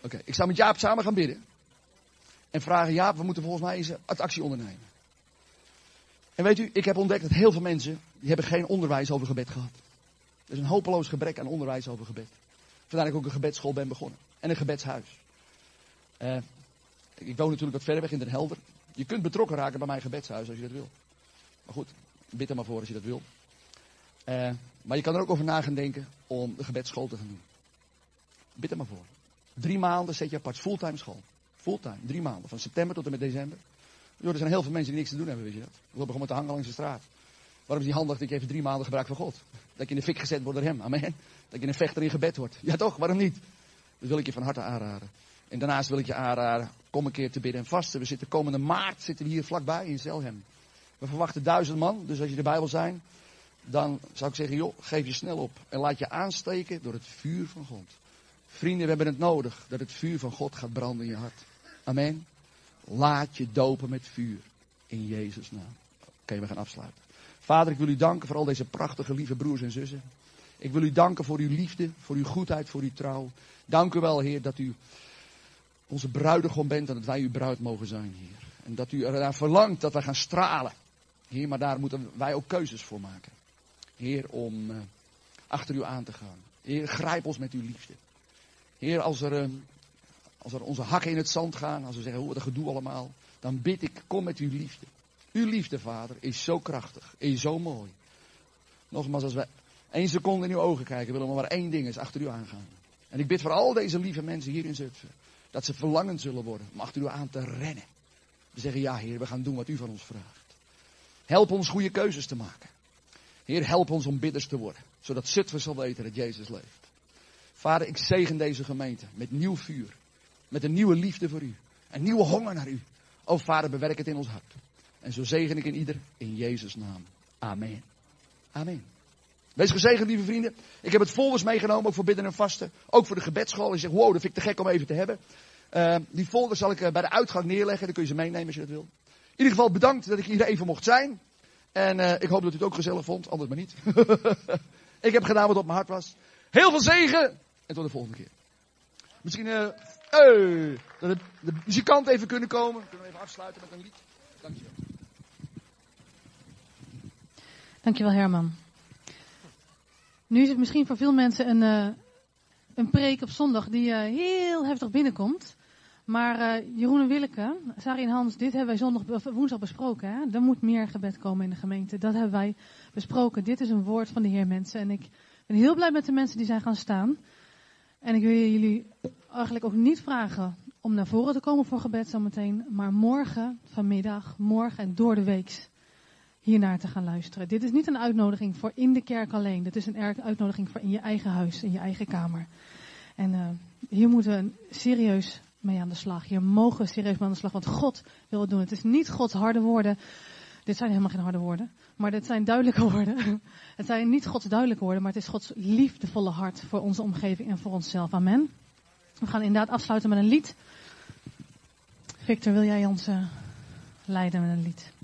Oké, ik zou met Jaap samen gaan bidden. En vragen, Jaap, we moeten volgens mij eens het actie ondernemen. En weet u, ik heb ontdekt dat heel veel mensen, die hebben geen onderwijs over gebed gehad. Er is een hopeloos gebrek aan onderwijs over gebed. Vandaar dat ik ook een gebedsschool ben begonnen. En een gebedshuis. Uh, ik woon natuurlijk wat verder weg in Den Helder. Je kunt betrokken raken bij mijn gebedshuis als je dat wil. Maar goed, bid er maar voor als je dat wil. Uh, maar je kan er ook over na gaan denken om de gebedsschool te gaan doen. Bid er maar voor. Drie maanden zet je apart fulltime school. Fulltime, drie maanden. Van september tot en met december. Er zijn heel veel mensen die niks te doen hebben, weet je dat. We lopen gewoon te hangen langs de straat. Waarom is die handig dat je even drie maanden gebruik van God? Dat je in de fik gezet wordt door hem. Amen. Dat je een vechter in gebed wordt. Ja toch, waarom niet? Dat wil ik je van harte aanraden. En daarnaast wil ik je aanraden, kom een keer te bidden en vasten. We zitten komende maart zitten we hier vlakbij in Zelhem. We verwachten duizend man, dus als je erbij wil zijn, dan zou ik zeggen, joh, geef je snel op. En laat je aansteken door het vuur van God. Vrienden, we hebben het nodig dat het vuur van God gaat branden in je hart. Amen. Laat je dopen met vuur. In Jezus' naam. Oké, we gaan afsluiten. Vader, ik wil u danken voor al deze prachtige lieve broers en zussen. Ik wil u danken voor uw liefde, voor uw goedheid, voor uw trouw. Dank u wel, Heer, dat u onze bruidegom bent en dat wij uw bruid mogen zijn, Heer. En dat u ernaar verlangt dat wij gaan stralen. Heer, maar daar moeten wij ook keuzes voor maken. Heer, om uh, achter u aan te gaan. Heer, grijp ons met uw liefde. Heer, als er, uh, als er onze hakken in het zand gaan, als we zeggen, hoe wat een gedoe allemaal, dan bid ik, kom met uw liefde. Uw liefde, Vader, is zo krachtig, is zo mooi. Nogmaals, als we één seconde in uw ogen kijken, willen we maar één ding is achter u aangaan. En ik bid voor al deze lieve mensen hier in Zutphen, dat ze verlangend zullen worden om achter u aan te rennen. We zeggen, ja Heer, we gaan doen wat u van ons vraagt. Help ons goede keuzes te maken. Heer, help ons om bidders te worden, zodat Zutphen zal weten dat Jezus leeft. Vader, ik zegen deze gemeente met nieuw vuur, met een nieuwe liefde voor u, een nieuwe honger naar u. O Vader, bewerk het in ons hart. En zo zegen ik in ieder in Jezus' naam. Amen. Amen. Wees gezegend, lieve vrienden. Ik heb het folders meegenomen, ook voor bidden en vasten. Ook voor de gebedsschool. Je zegt, wow, dat vind ik te gek om even te hebben. Uh, die folders zal ik uh, bij de uitgang neerleggen. Dan kun je ze meenemen als je dat wil. In ieder geval bedankt dat ik hier even mocht zijn. En uh, ik hoop dat u het ook gezellig vond, anders maar niet. ik heb gedaan wat op mijn hart was. Heel veel zegen en tot de volgende keer. Misschien uh, dat de, de muzikanten even kunnen komen. Kunnen we even afsluiten met een lied. Dankjewel. Dankjewel Herman. Nu is het misschien voor veel mensen een, uh, een preek op zondag die uh, heel heftig binnenkomt. Maar uh, Jeroen en Willeke, Sari en Hans, dit hebben wij zondag, woensdag besproken. Hè? Er moet meer gebed komen in de gemeente. Dat hebben wij besproken. Dit is een woord van de Heer mensen. En ik ben heel blij met de mensen die zijn gaan staan. En ik wil jullie eigenlijk ook niet vragen om naar voren te komen voor gebed zometeen. Maar morgen, vanmiddag, morgen en door de week hiernaar te gaan luisteren. Dit is niet een uitnodiging voor in de kerk alleen. Dit is een uitnodiging voor in je eigen huis, in je eigen kamer. En eh, hier moeten we serieus mee aan de slag. Hier mogen we serieus mee aan de slag, want God wil het doen. Het is niet Gods harde woorden. Dit zijn helemaal geen harde woorden, maar dit zijn duidelijke woorden. Het zijn niet Gods duidelijke woorden, maar het is Gods liefdevolle hart voor onze omgeving en voor onszelf. Amen. We gaan inderdaad afsluiten met een lied. Victor, wil jij ons eh, leiden met een lied?